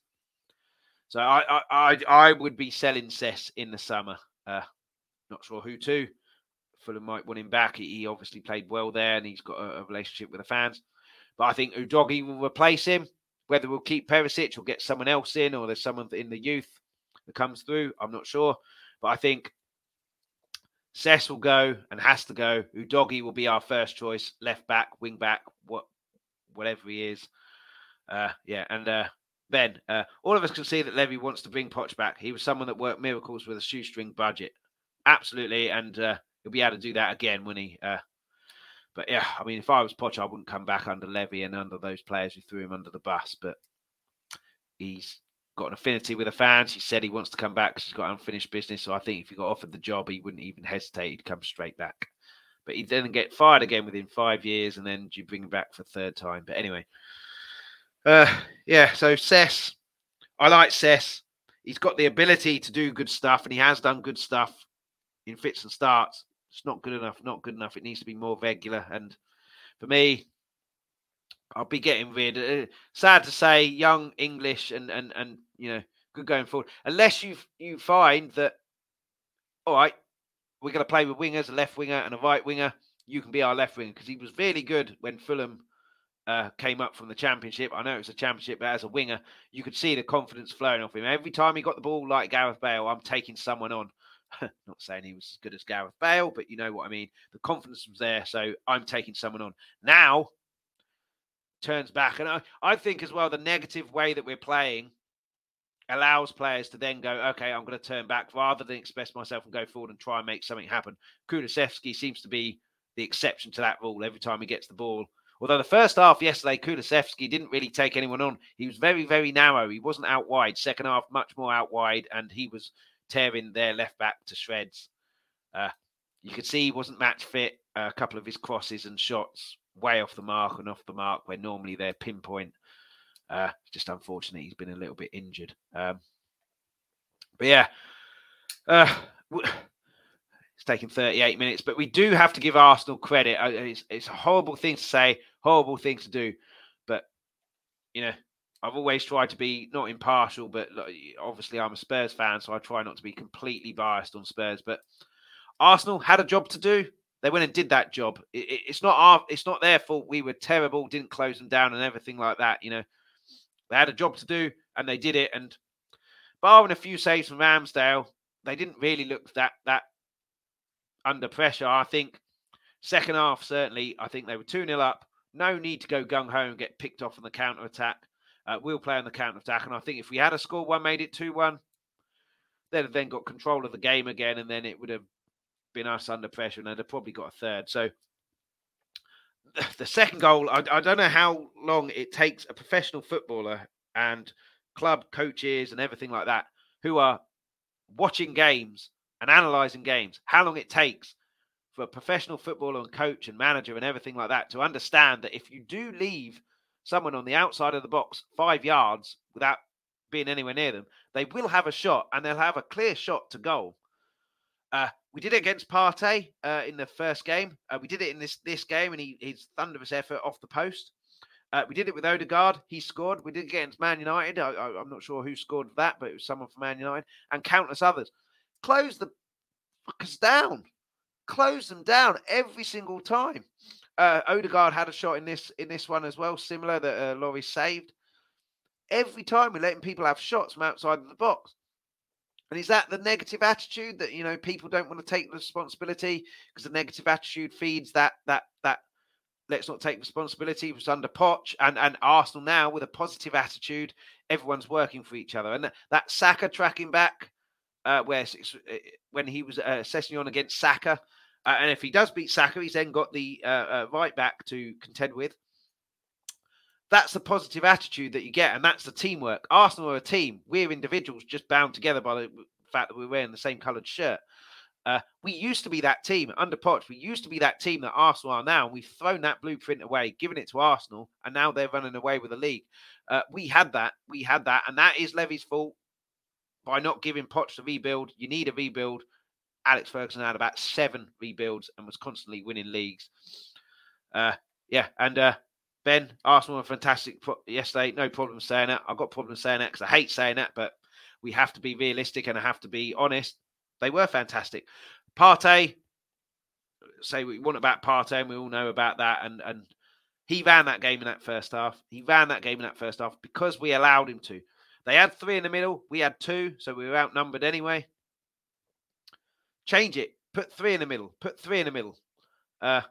So I I I, I would be selling Cess in the summer. Uh, not sure who to. Fulham might want him back. He, obviously played well there, and he's got a, a relationship with the fans. But I think Udogie will replace him. Whether we'll keep Perisic or get someone else in, or there's someone in the youth that comes through, I'm not sure. But I think Cess will go and has to go. Udogie will be our first choice, left back, wing back, what, whatever he is. Uh, yeah, and uh, Ben, uh, all of us can see that Levy wants to bring Poch back. He was someone that worked miracles with a shoestring budget, absolutely, and uh, he'll be able to do that again when he uh, but yeah, I mean, if I was Poch, I wouldn't come back under Levy and under those players who threw him under the bus. But he's got an affinity with the fans. He said he wants to come back because he's got unfinished business. So I think if he got offered the job, he wouldn't even hesitate. He'd come straight back. But he'd then get fired again within five years, and then you bring him back for third time. But anyway, uh, yeah. So Cess, I like Cess. He's got the ability to do good stuff, and he has done good stuff in fits and starts. It's not good enough. Not good enough. It needs to be more regular. And for me, I'll be getting rid. Uh, sad to say, young English and and and you know good going forward. Unless you you find that, all right, we're going to play with wingers, a left winger and a right winger. You can be our left winger because he was really good when Fulham uh, came up from the championship. I know it's a championship, but as a winger, you could see the confidence flowing off him. Every time he got the ball, like Gareth Bale, I'm taking someone on. *laughs* not saying he was as good as Gareth Bale, but you know what I mean. The confidence was there, so I'm taking someone on. Now turns back, and I, I think as well the negative way that we're playing allows players to then go, okay, I'm going to turn back rather than express myself and go forward and try and make something happen. Kulusevski seems to be the exception to that rule every time he gets the ball. Although the first half yesterday, Kulusevski didn't really take anyone on. He was very, very narrow. He wasn't out wide. Second half, much more out wide, and he was tearing their left back to shreds. Uh, you could see he wasn't match fit. Uh, a couple of his crosses and shots way off the mark and off the mark where normally they're pinpoint. Uh, just unfortunate he's been a little bit injured. Um, but yeah, uh, it's taken 38 minutes, but we do have to give Arsenal credit. It's, it's a horrible thing to say, horrible thing to do, but you know I've always tried to be not impartial, but obviously I'm a Spurs fan, so I try not to be completely biased on Spurs. But Arsenal had a job to do. They went and did that job. It, it, it's not our, it's not their fault. We were terrible, didn't close them down, and everything like that. You know, they had a job to do, and they did it. And barring a few saves from Ramsdale, they didn't really look that that under pressure. I think second half certainly. I think they were two 0 up. No need to go gung ho and get picked off on the counter attack. Uh, we'll play on the counter attack. And I think if we had a score one, made it 2 1, they'd have then got control of the game again. And then it would have been us under pressure and they'd have probably got a third. So *laughs* the second goal, I, I don't know how long it takes a professional footballer and club coaches and everything like that who are watching games and analyzing games, how long it takes for a professional footballer and coach and manager and everything like that to understand that if you do leave someone on the outside of the box five yards without being anywhere near them, they will have a shot and they'll have a clear shot to goal. Uh, we did it against Partey uh, in the first game. Uh, we did it in this this game, and he his thunderous effort off the post. Uh, we did it with Odegaard. He scored. We did it against Man United. I, am not sure who scored that, but it was someone from Man United and countless others. Close the fuckers down. Close them down every single time. Uh, Odegaard had a shot in this in this one as well, similar that uh, Lloris saved. Every time we're letting people have shots from outside of the box. And is that the negative attitude that you know people don't want to take responsibility because the negative attitude feeds that that that let's not take responsibility. It was under Poch and, and Arsenal now with a positive attitude. Everyone's working for each other. And that, Saka tracking back, uh, where uh, when he was uh, on against Saka, uh, and if he does beat Saka, he's then got the uh, uh, right back to contend with. That's the positive attitude that you get, and that's the teamwork. Arsenal are a team. We're individuals just bound together by the fact that we're wearing the same coloured shirt. Uh, we used to be that team under Poch. We used to be that team that Arsenal are now. And We've thrown that blueprint away, given it to Arsenal, and now they're running away with the league. Uh, we had that. We had that, and that is Levy's fault by not giving Poch the rebuild. You need a rebuild. Alex Ferguson had about seven rebuilds and was constantly winning leagues. Uh, yeah, and uh, Ben Arsenal were fantastic yesterday. No problem saying that. I've got problems saying that because I hate saying that, but we have to be realistic and I have to be honest. They were fantastic. Partey, say we want about Partey, and we all know about that. And and he ran that game in that first half. He ran that game in that first half because we allowed him to. They had three in the middle. We had two, so we were outnumbered anyway. Change it. Put three in the middle. Put three in the middle. *laughs*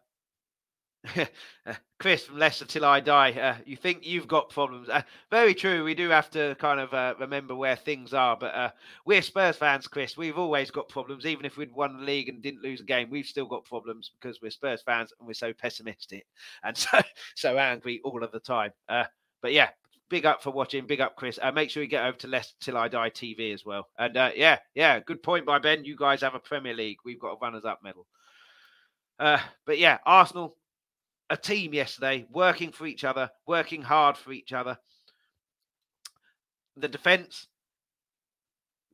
Uh, Chris from Leicester till I die. Uh, you think you've got problems? Uh, very true. We do have to kind of uh, remember where things are. But uh, we're Spurs fans, Chris. We've always got problems. Even if we'd won the league and didn't lose a game, we've still got problems because we're Spurs fans and we're so pessimistic and *laughs* so so angry all of the time. Uh, but yeah, big up for watching. Big up, Chris. Uh, make sure you get over to Leicester Till I Die TV as well. And uh, yeah, yeah, good point by Ben. You guys have a Premier League. We've got a runners up medal. Uh, but yeah, Arsenal a team yesterday, working for each other, working hard for each other. The defense,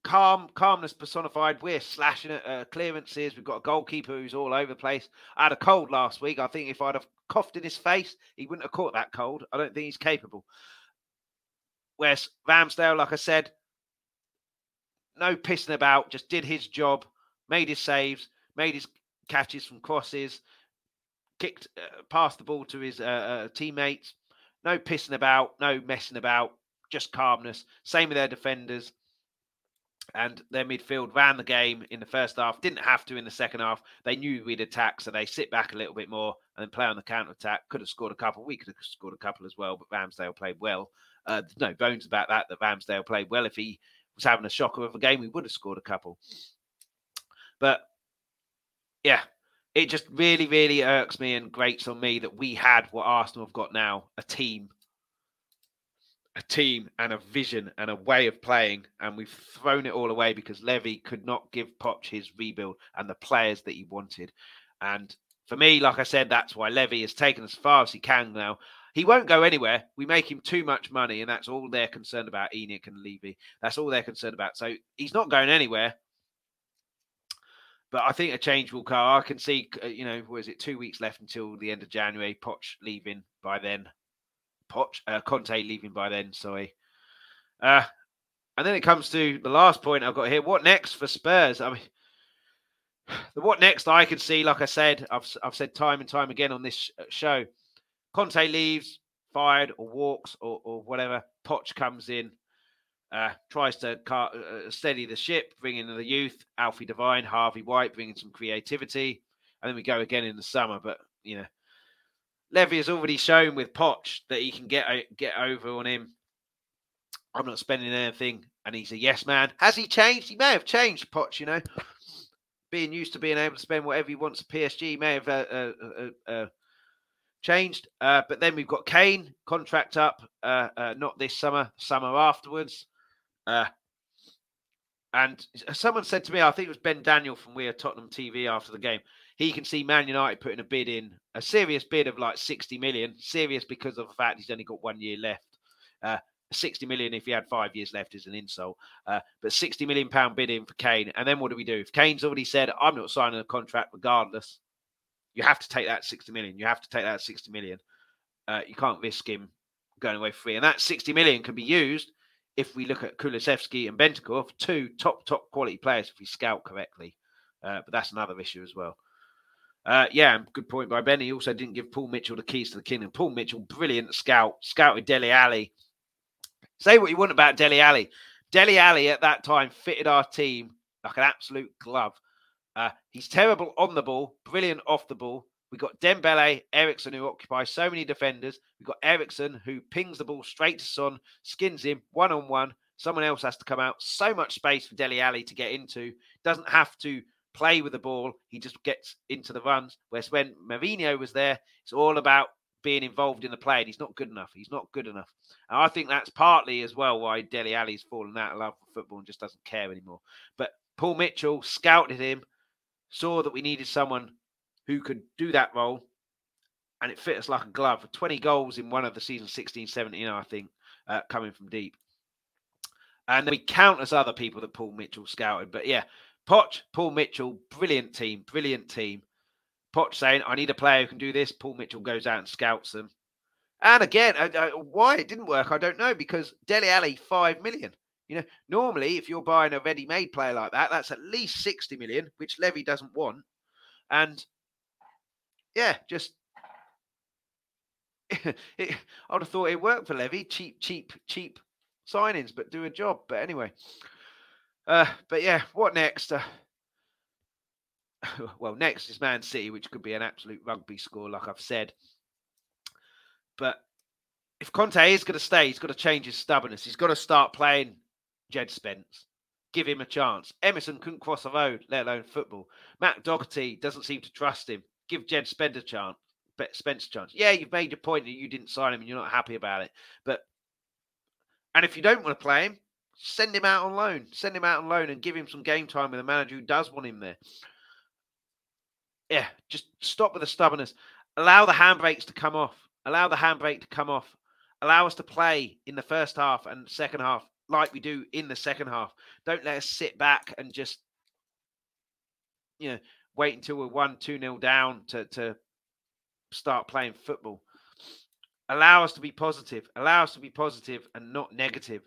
calm, calmness personified. We're slashing at uh, clearances. We've got a goalkeeper who's all over the place. I had a cold last week. I think if I'd have coughed in his face, he wouldn't have caught that cold. I don't think he's capable. Whereas Ramsdale, like I said, no pissing about, just did his job, made his saves, made his catches from crosses, kicked, uh, passed the ball to his uh, uh, teammates. No pissing about, no messing about, just calmness. Same with their defenders. And their midfield ran the game in the first half, didn't have to in the second half. They knew we'd attack, so they sit back a little bit more and then play on the counter attack. Could have scored a couple. We could have scored a couple as well, but Ramsdale played well. Uh, no bones about that, that Ramsdale played well. If he was having a shocker of a game, we would have scored a couple. But yeah, it just really, really irks me and grates on me that we had what Arsenal have got now a team, a team and a vision and a way of playing. And we've thrown it all away because Levy could not give Poch his rebuild and the players that he wanted. And for me, like I said, that's why Levy has taken as far as he can now. He won't go anywhere. We make him too much money, and that's all they're concerned about, ENIC and Levy. That's all they're concerned about. So he's not going anywhere. But I think a change will come. I can see, uh, you know, was it two weeks left until the end of January? Poch leaving by then. Poch, uh, Conte leaving by then. Sorry. Uh, and then it comes to the last point I've got here. What next for Spurs? I mean, *sighs* the what next I could see, like I said, I've I've said time and time again on this uh, show. Conte leaves, fired or walks or, or whatever. Poch comes in uh, tries to car- uh, uh, steady the ship, bring in the youth, Alfie Devine, Harvey White, bringing some creativity, and then we go again in the summer. But you know, Levy has already shown with Poch that he can get get over on him. I'm not spending anything, and he's a yes man. Has he changed? He may have changed, Poch. You know, being used to being able to spend whatever he wants at PSG may have uh, uh, uh, uh changed. but then we've got Kane contract up, not this summer, summer afterwards. Uh, and someone said to me, I think it was Ben Daniel from We Are Tottenham TV after the game. He can see Man United putting a bid in, a serious bid of like 60 million, serious because of the fact he's only got one year left. Uh, 60 million if he had five years left is an insult. Uh, but 60 million pound bid in for Kane. And then what do we do? If Kane's already said, I'm not signing a contract regardless, you have to take that 60 million. You have to take that 60 million. Uh, you can't risk him going away free. And that 60 million can be used if we look at Kulusevski and Bentancur, two top, top quality players if we scout correctly. Uh, but that's another issue as well. Uh, yeah, good point by Ben. He also didn't give Paul Mitchell the keys to the kingdom. Paul Mitchell, brilliant scout, scouted Dele Alli. Say what you want about Dele Alli. Dele Alli at that time fitted our team like an absolute glove. Uh, he's terrible on the ball, brilliant off the ball, We've got Dembele, Eriksen, who occupies so many defenders. We've got Eriksen, who pings the ball straight to Son, skins him one on one. Someone else has to come out. So much space for Dele Alli to get into. Doesn't have to play with the ball. He just gets into the runs. Whereas when Mourinho was there, it's all about being involved in the play, and he's not good enough. He's not good enough. And I think that's partly as well why Dele Alli's fallen out of love with football and just doesn't care anymore. But Paul Mitchell scouted him, saw that we needed someone who could do that role, and it fit us like a glove. 20 goals in one of the season 16 17, I think, uh, coming from deep. And we countless other people that Paul Mitchell scouted. But yeah, Poch, Paul Mitchell, brilliant team, brilliant team. Poch saying, I need a player who can do this. Paul Mitchell goes out and scouts them. And again, uh, uh, why it didn't work, I don't know, because Dele Alli, 5 million. You know, normally if you're buying a ready-made player like that, that's at least 60 million, which Levy doesn't want. And yeah, just *laughs* it, I would have thought it worked for Levy. Cheap, cheap, cheap signings, but do a job. But anyway, uh, but yeah, what next? Uh, *laughs* well, next is Man City, which could be an absolute rugby score, like I've said. But if Conte is going to stay, he's got to change his stubbornness. He's got to start playing Jed Spence. Give him a chance. Emerson couldn't cross a road, let alone football. Matt Doherty doesn't seem to trust him. Give Jed Spence a chance. Spence a chance. Yeah, you've made your point that you didn't sign him and you're not happy about it. But and if you don't want to play him, send him out on loan. Send him out on loan and give him some game time with a manager who does want him there. Yeah, just stop with the stubbornness. Allow the handbrakes to come off. Allow the handbrake to come off. Allow us to play in the first half and second half like we do in the second half. Don't let us sit back and just, you know, wait until we're one, two nil down to to start playing football. Allow us to be positive. Allow us to be positive and not negative.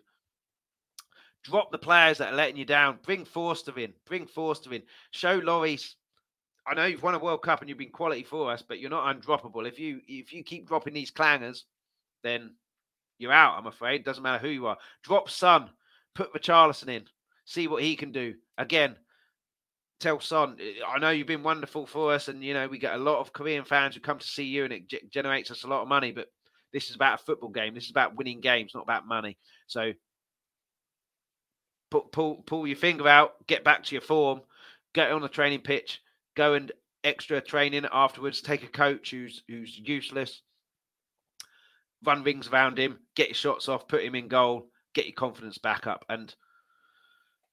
Drop the players that are letting you down. Bring Forster in. Bring Forster in. Show Lloris. I know you've won a World Cup and you've been quality for us, but you're not undroppable. If you if you keep dropping these clangers, then you're out. I'm afraid. Doesn't matter who you are. Drop Son. Put Richarlison in. See what he can do. Again, tell Son. I know you've been wonderful for us, and you know we get a lot of Korean fans who come to see you, and it g- generates us a lot of money. But this is about a football game. This is about winning games, not about money. So pull, pull, pull your finger out, get back to your form, get on the training pitch, go and extra training afterwards. Take a coach who's who's useless, run rings around him, get your shots off, put him in goal, get your confidence back up, and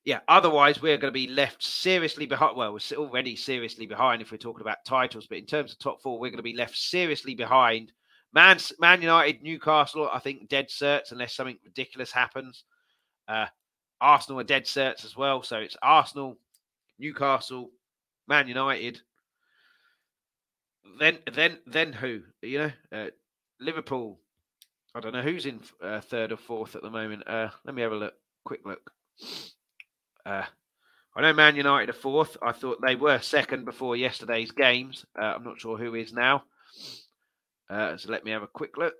yeah, otherwise we're going to be left seriously behind. Well, we're already seriously behind if we're talking about titles, but in terms of top four, we're going to be left seriously behind Man, Man United, Newcastle, I think dead certs unless something ridiculous happens. Uh, Arsenal are dead certs as well. So it's Arsenal, Newcastle, Man United. Then, then, then who? You know, uh, Liverpool. I don't know who's in uh, third or fourth at the moment. Uh, let me have a look. Quick look. Uh, I know Man United are fourth. I thought they were second before yesterday's games. Uh, I'm not sure who is now. Uh, so let me have a quick look.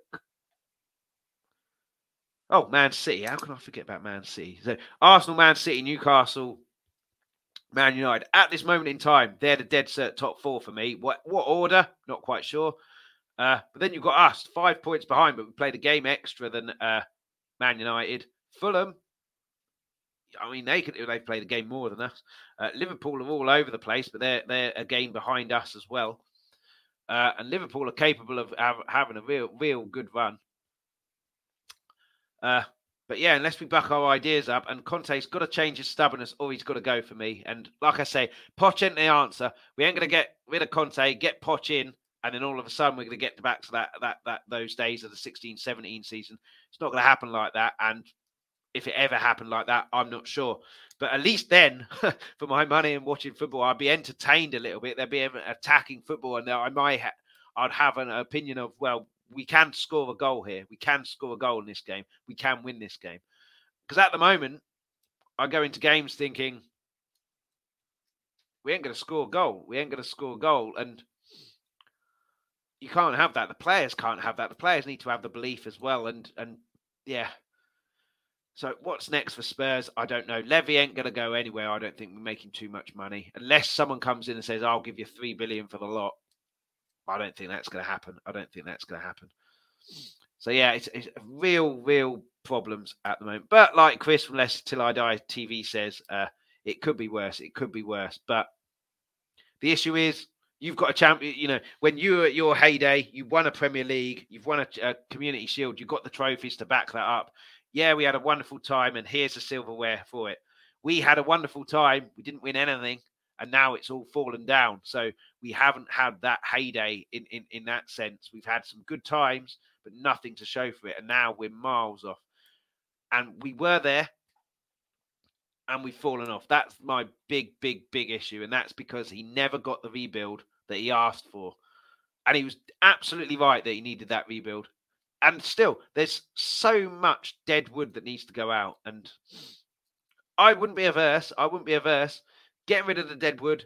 Oh, Man City. How can I forget about Man City? So Arsenal, Man City, Newcastle, Man United. At this moment in time, they're the dead cert top four for me. What what order? Not quite sure. Uh, but then you've got us, five points behind, but we played a game extra than uh, Man United. Fulham. I mean, they could they've played a game more than us. Uh, Liverpool are all over the place, but they're they're a game behind us as well. Uh, and Liverpool are capable of having a real, real good run. Uh, but yeah, unless we back our ideas up, and Conte's got to change his stubbornness, or he's got to go for me. And like I say, Poch ain't the answer. We ain't going to get rid of Conte, get Poch in, and then all of a sudden we're going to get back to that that that those days of the 16-17 season. It's not going to happen like that. And if it ever happened like that, I'm not sure. But at least then, *laughs* for my money and watching football, I'd be entertained a little bit. There'd be attacking football, and I might, ha- I'd have an opinion of, well, we can score a goal here. We can score a goal in this game. We can win this game. Because at the moment, I go into games thinking, we ain't going to score a goal. We ain't going to score a goal, and you can't have that. The players can't have that. The players need to have the belief as well. And and yeah, so what's next for Spurs? I don't know. Levy ain't going to go anywhere. I don't think we're making too much money unless someone comes in and says, "I'll give you three billion for the lot." I don't think that's going to happen. I don't think that's going to happen. So yeah, it's, it's real, real problems at the moment. But like Chris from Less Till I Die TV says, uh, it could be worse. It could be worse. But the issue is you've got a champion. You know, when you were at your heyday, you won a Premier League, you've won a, a, Community Shield, you've got the trophies to back that up. Yeah, we had a wonderful time, and here's the silverware for it. We had a wonderful time. We didn't win anything, and now it's all fallen down. So we haven't had that heyday in, in, in that sense. We've had some good times, but nothing to show for it. And now we're miles off. And we were there and we've fallen off. That's my big, big, big issue. And that's because he never got the rebuild that he asked for. And he was absolutely right that he needed that rebuild. And still, there's so much dead wood that needs to go out. And I wouldn't be averse. I wouldn't be averse. Get rid of the dead wood,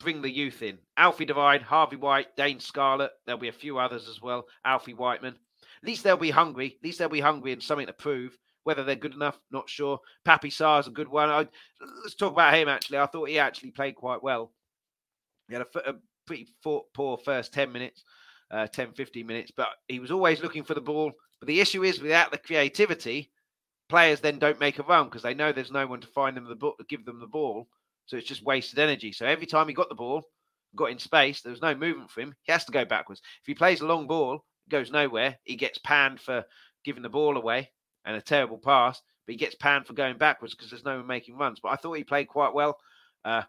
bring the youth in. Alfie Devine, Harvey White, Dane Scarlett. There'll be a few others as well. Alfie Whiteman. At least they'll be hungry. At least they'll be hungry and something to prove. Whether they're good enough, not sure. Papi Sarr's a good one. I, let's talk about him, actually. I thought he actually played quite well. He had a, a pretty poor first 10 minutes, uh, 10, 15 minutes, but he was always looking for the ball. But the issue is, without the creativity, players then don't make a run because they know there's no one to find them the ball, give them the ball. So it's just wasted energy. So every time he got the ball, got in space, there was no movement for him. He has to go backwards. If he plays a long ball, goes nowhere. He gets panned for giving the ball away and a terrible pass, but he gets panned for going backwards because there's no one making runs. But I thought he played quite well. Uh,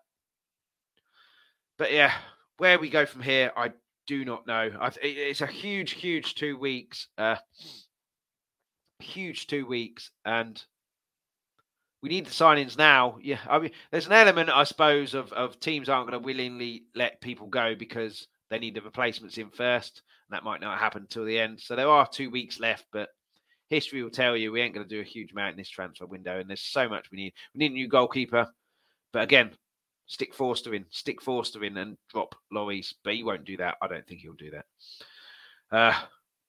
but yeah, where we go from here, I do not know. It's a huge, huge two weeks. Uh, huge two weeks, and we need the signings now. Yeah, I mean, there's an element, I suppose, of of teams aren't going to willingly let people go because they need the replacements in first. And that might not happen until the end. So there are two weeks left, but history will tell you we ain't going to do a huge amount in this transfer window. And there's so much we need. We need a new goalkeeper, but again, stick Forster in, stick Forster in, and drop Lloris. But he won't do that. I don't think he'll do that. Uh,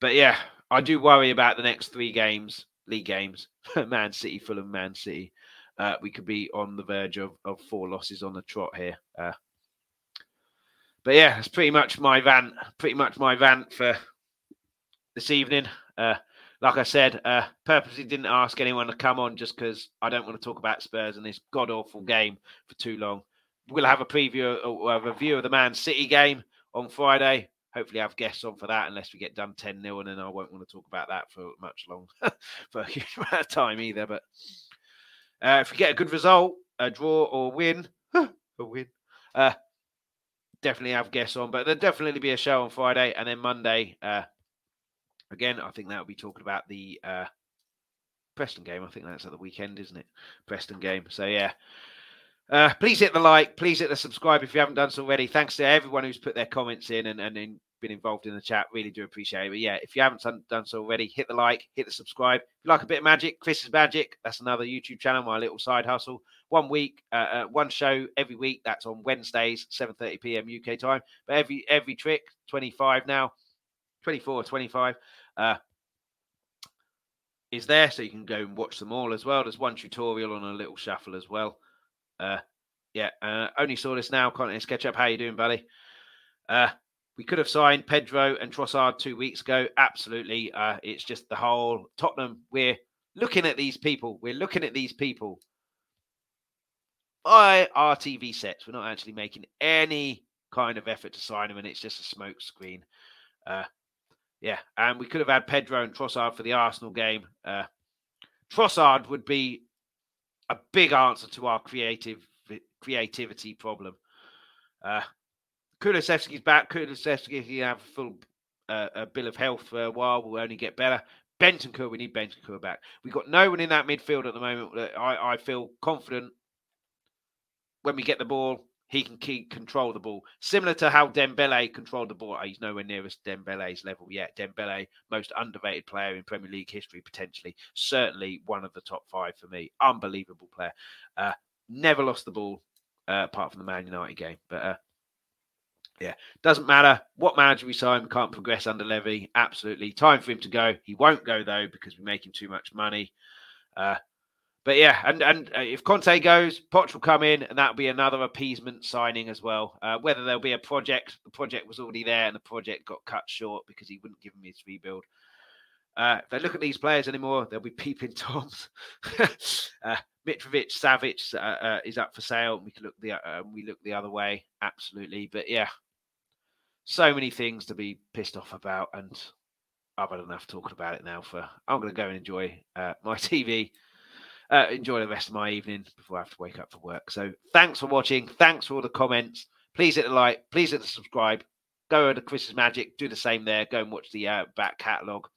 but yeah, I do worry about the next three games, league games. *laughs* Man City, Fulham, Man City. Uh, we could be on the verge of, of four losses on the trot here. Uh, but yeah, it's pretty much my rant. Pretty much my rant for this evening. Uh, like I said, uh, purposely didn't ask anyone to come on just because I don't want to talk about Spurs and this god awful game for too long. We'll have a preview, a review of the Man City game on Friday hopefully have guests on for that unless we get done 10 0 and then I won't want to talk about that for much long *laughs* for a huge *laughs* amount of time either. But uh, if we get a good result, a draw or win, *laughs* a win, uh, definitely have guests on. But there'll definitely be a show on Friday and then Monday. Uh, again, I think that will be talking about the uh, Preston game. I think that's at the weekend, isn't it? Preston game. So yeah. Uh, please hit the like, please hit the subscribe if you haven't done so already. Thanks to everyone who's put their comments in and, and in, been involved in the chat. Really do appreciate it. But yeah, if you haven't done, done so already, hit the like, hit the subscribe. If you like a bit of magic, Chris's Magic, that's another YouTube channel, my little side hustle. One week, uh, uh, one show every week. That's on Wednesdays, 7.30 p.m. UK time. But every every trick, 25 now, 24, 25, uh, is there. So you can go and watch them all as well. There's one tutorial on a little shuffle as well. Uh, yeah, uh, only saw this now. Content sketch up. How you doing, buddy? Uh, we could have signed Pedro and Trossard two weeks ago. Absolutely. Uh, it's just the whole Tottenham. We're looking at these people. We're looking at these people by sets. We're not actually making any kind of effort to sign them, and it's just a smoke screen. Uh, yeah, and we could have had Pedro and Trossard for the Arsenal game. Uh, Trossard would be a big answer to our creative creativity problem. Uh, back. Kulusevski, he have a full uh, a bill of health for a while, will only get better. Bentancur, we need Bentancur back. We've got no one in that midfield at the moment I, I feel confident when we get the ball, he can keep control the ball. Similar to how Dembele controlled the ball. Oh, he's nowhere near as Dembele's level yet. Dembele, most underrated player in Premier League history, potentially. Certainly one of the top five for me. Unbelievable player. Uh, never lost the ball uh, apart from the Man United game. But uh, yeah, doesn't matter what manager we sign. Can't progress under Levy. Absolutely, time for him to go. He won't go though because we make him too much money. But yeah, and and uh, if Conte goes, Poch will come in, and that'll be another appeasement signing as well. Uh, whether there'll be a project, the project was already there, and the project got cut short because he wouldn't give him his rebuild. Uh, if they look at these players anymore, they'll be peeping *laughs* toms. uh, Mitrovic, Savic uh, uh, is up for sale. We look the uh, we look the other way, absolutely. But yeah, so many things to be pissed off about, and I've had enough talking about it now. For I'm going to go and enjoy my *laughs* TV uh, enjoy the rest of my evening before I have to wake up for work. So thanks for watching. Thanks for all the comments. Please hit the like. Please hit the subscribe. Go over to Chris's Magic. Do the same there. Go and watch the uh, back catalogue.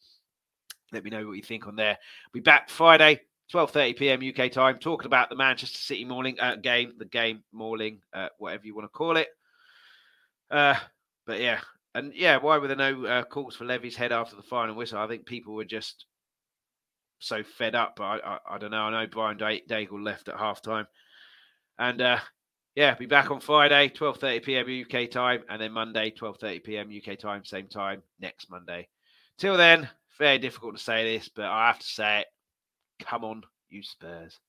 Let me know what you think on there. Be back Friday, 12:30 p.m. UK time, talking about the Manchester City Mauling uh, game, the game Mauling, uh, whatever you want to call it. Uh, but yeah, and yeah, why were there no uh, calls for Levy's head after the final whistle? I think people were just so fed up. I, I, I don't know. I know Brian Daigle left at half time. And uh, yeah, be back on Friday, 12.30 p.m. UK time, and then Monday, 12.30 p.m. UK time, same time next Monday. Till then, very difficult to say this, but I have to say it. Come on, you Spurs.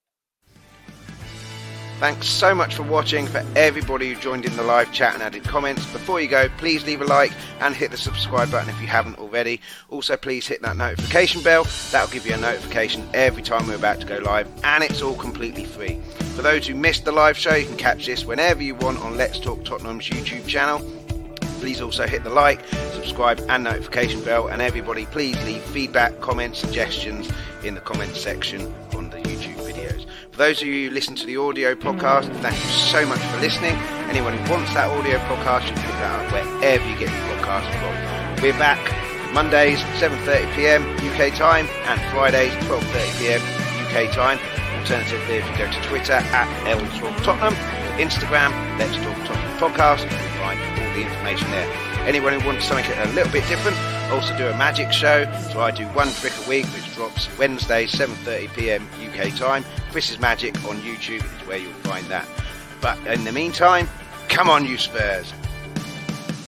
Thanks so much for watching. For everybody who joined in the live chat and added comments, before you go, please leave a like and hit the subscribe button if you haven't already. Also, please hit that notification bell. That'll give you a notification every time we're about to go live, and it's all completely free. For those who missed the live show, you can catch this whenever you want on Let's Talk Tottenham's YouTube channel. Please also hit the like, subscribe, and notification bell. And everybody, please leave feedback, comments, suggestions in the comments section on the. For those of you who listen to the audio podcast, thank you so much for listening. Anyone who wants that audio podcast, you can pick that up wherever you get your podcast from. We're back Mondays 7:30 p.m. UK time and Fridays 12:30 p.m. UK time. Alternatively, if you go to Twitter at L Talk Tottenham, Instagram Let's Talk Tottenham Podcast, you'll find all the information there. Anyone who wants something a little bit different, also do a magic show. So I do one trick a week, which drops Wednesday, 7:30 p.m. UK time. Chris's Magic on YouTube is where you'll find that. But in the meantime, come on, you Spurs!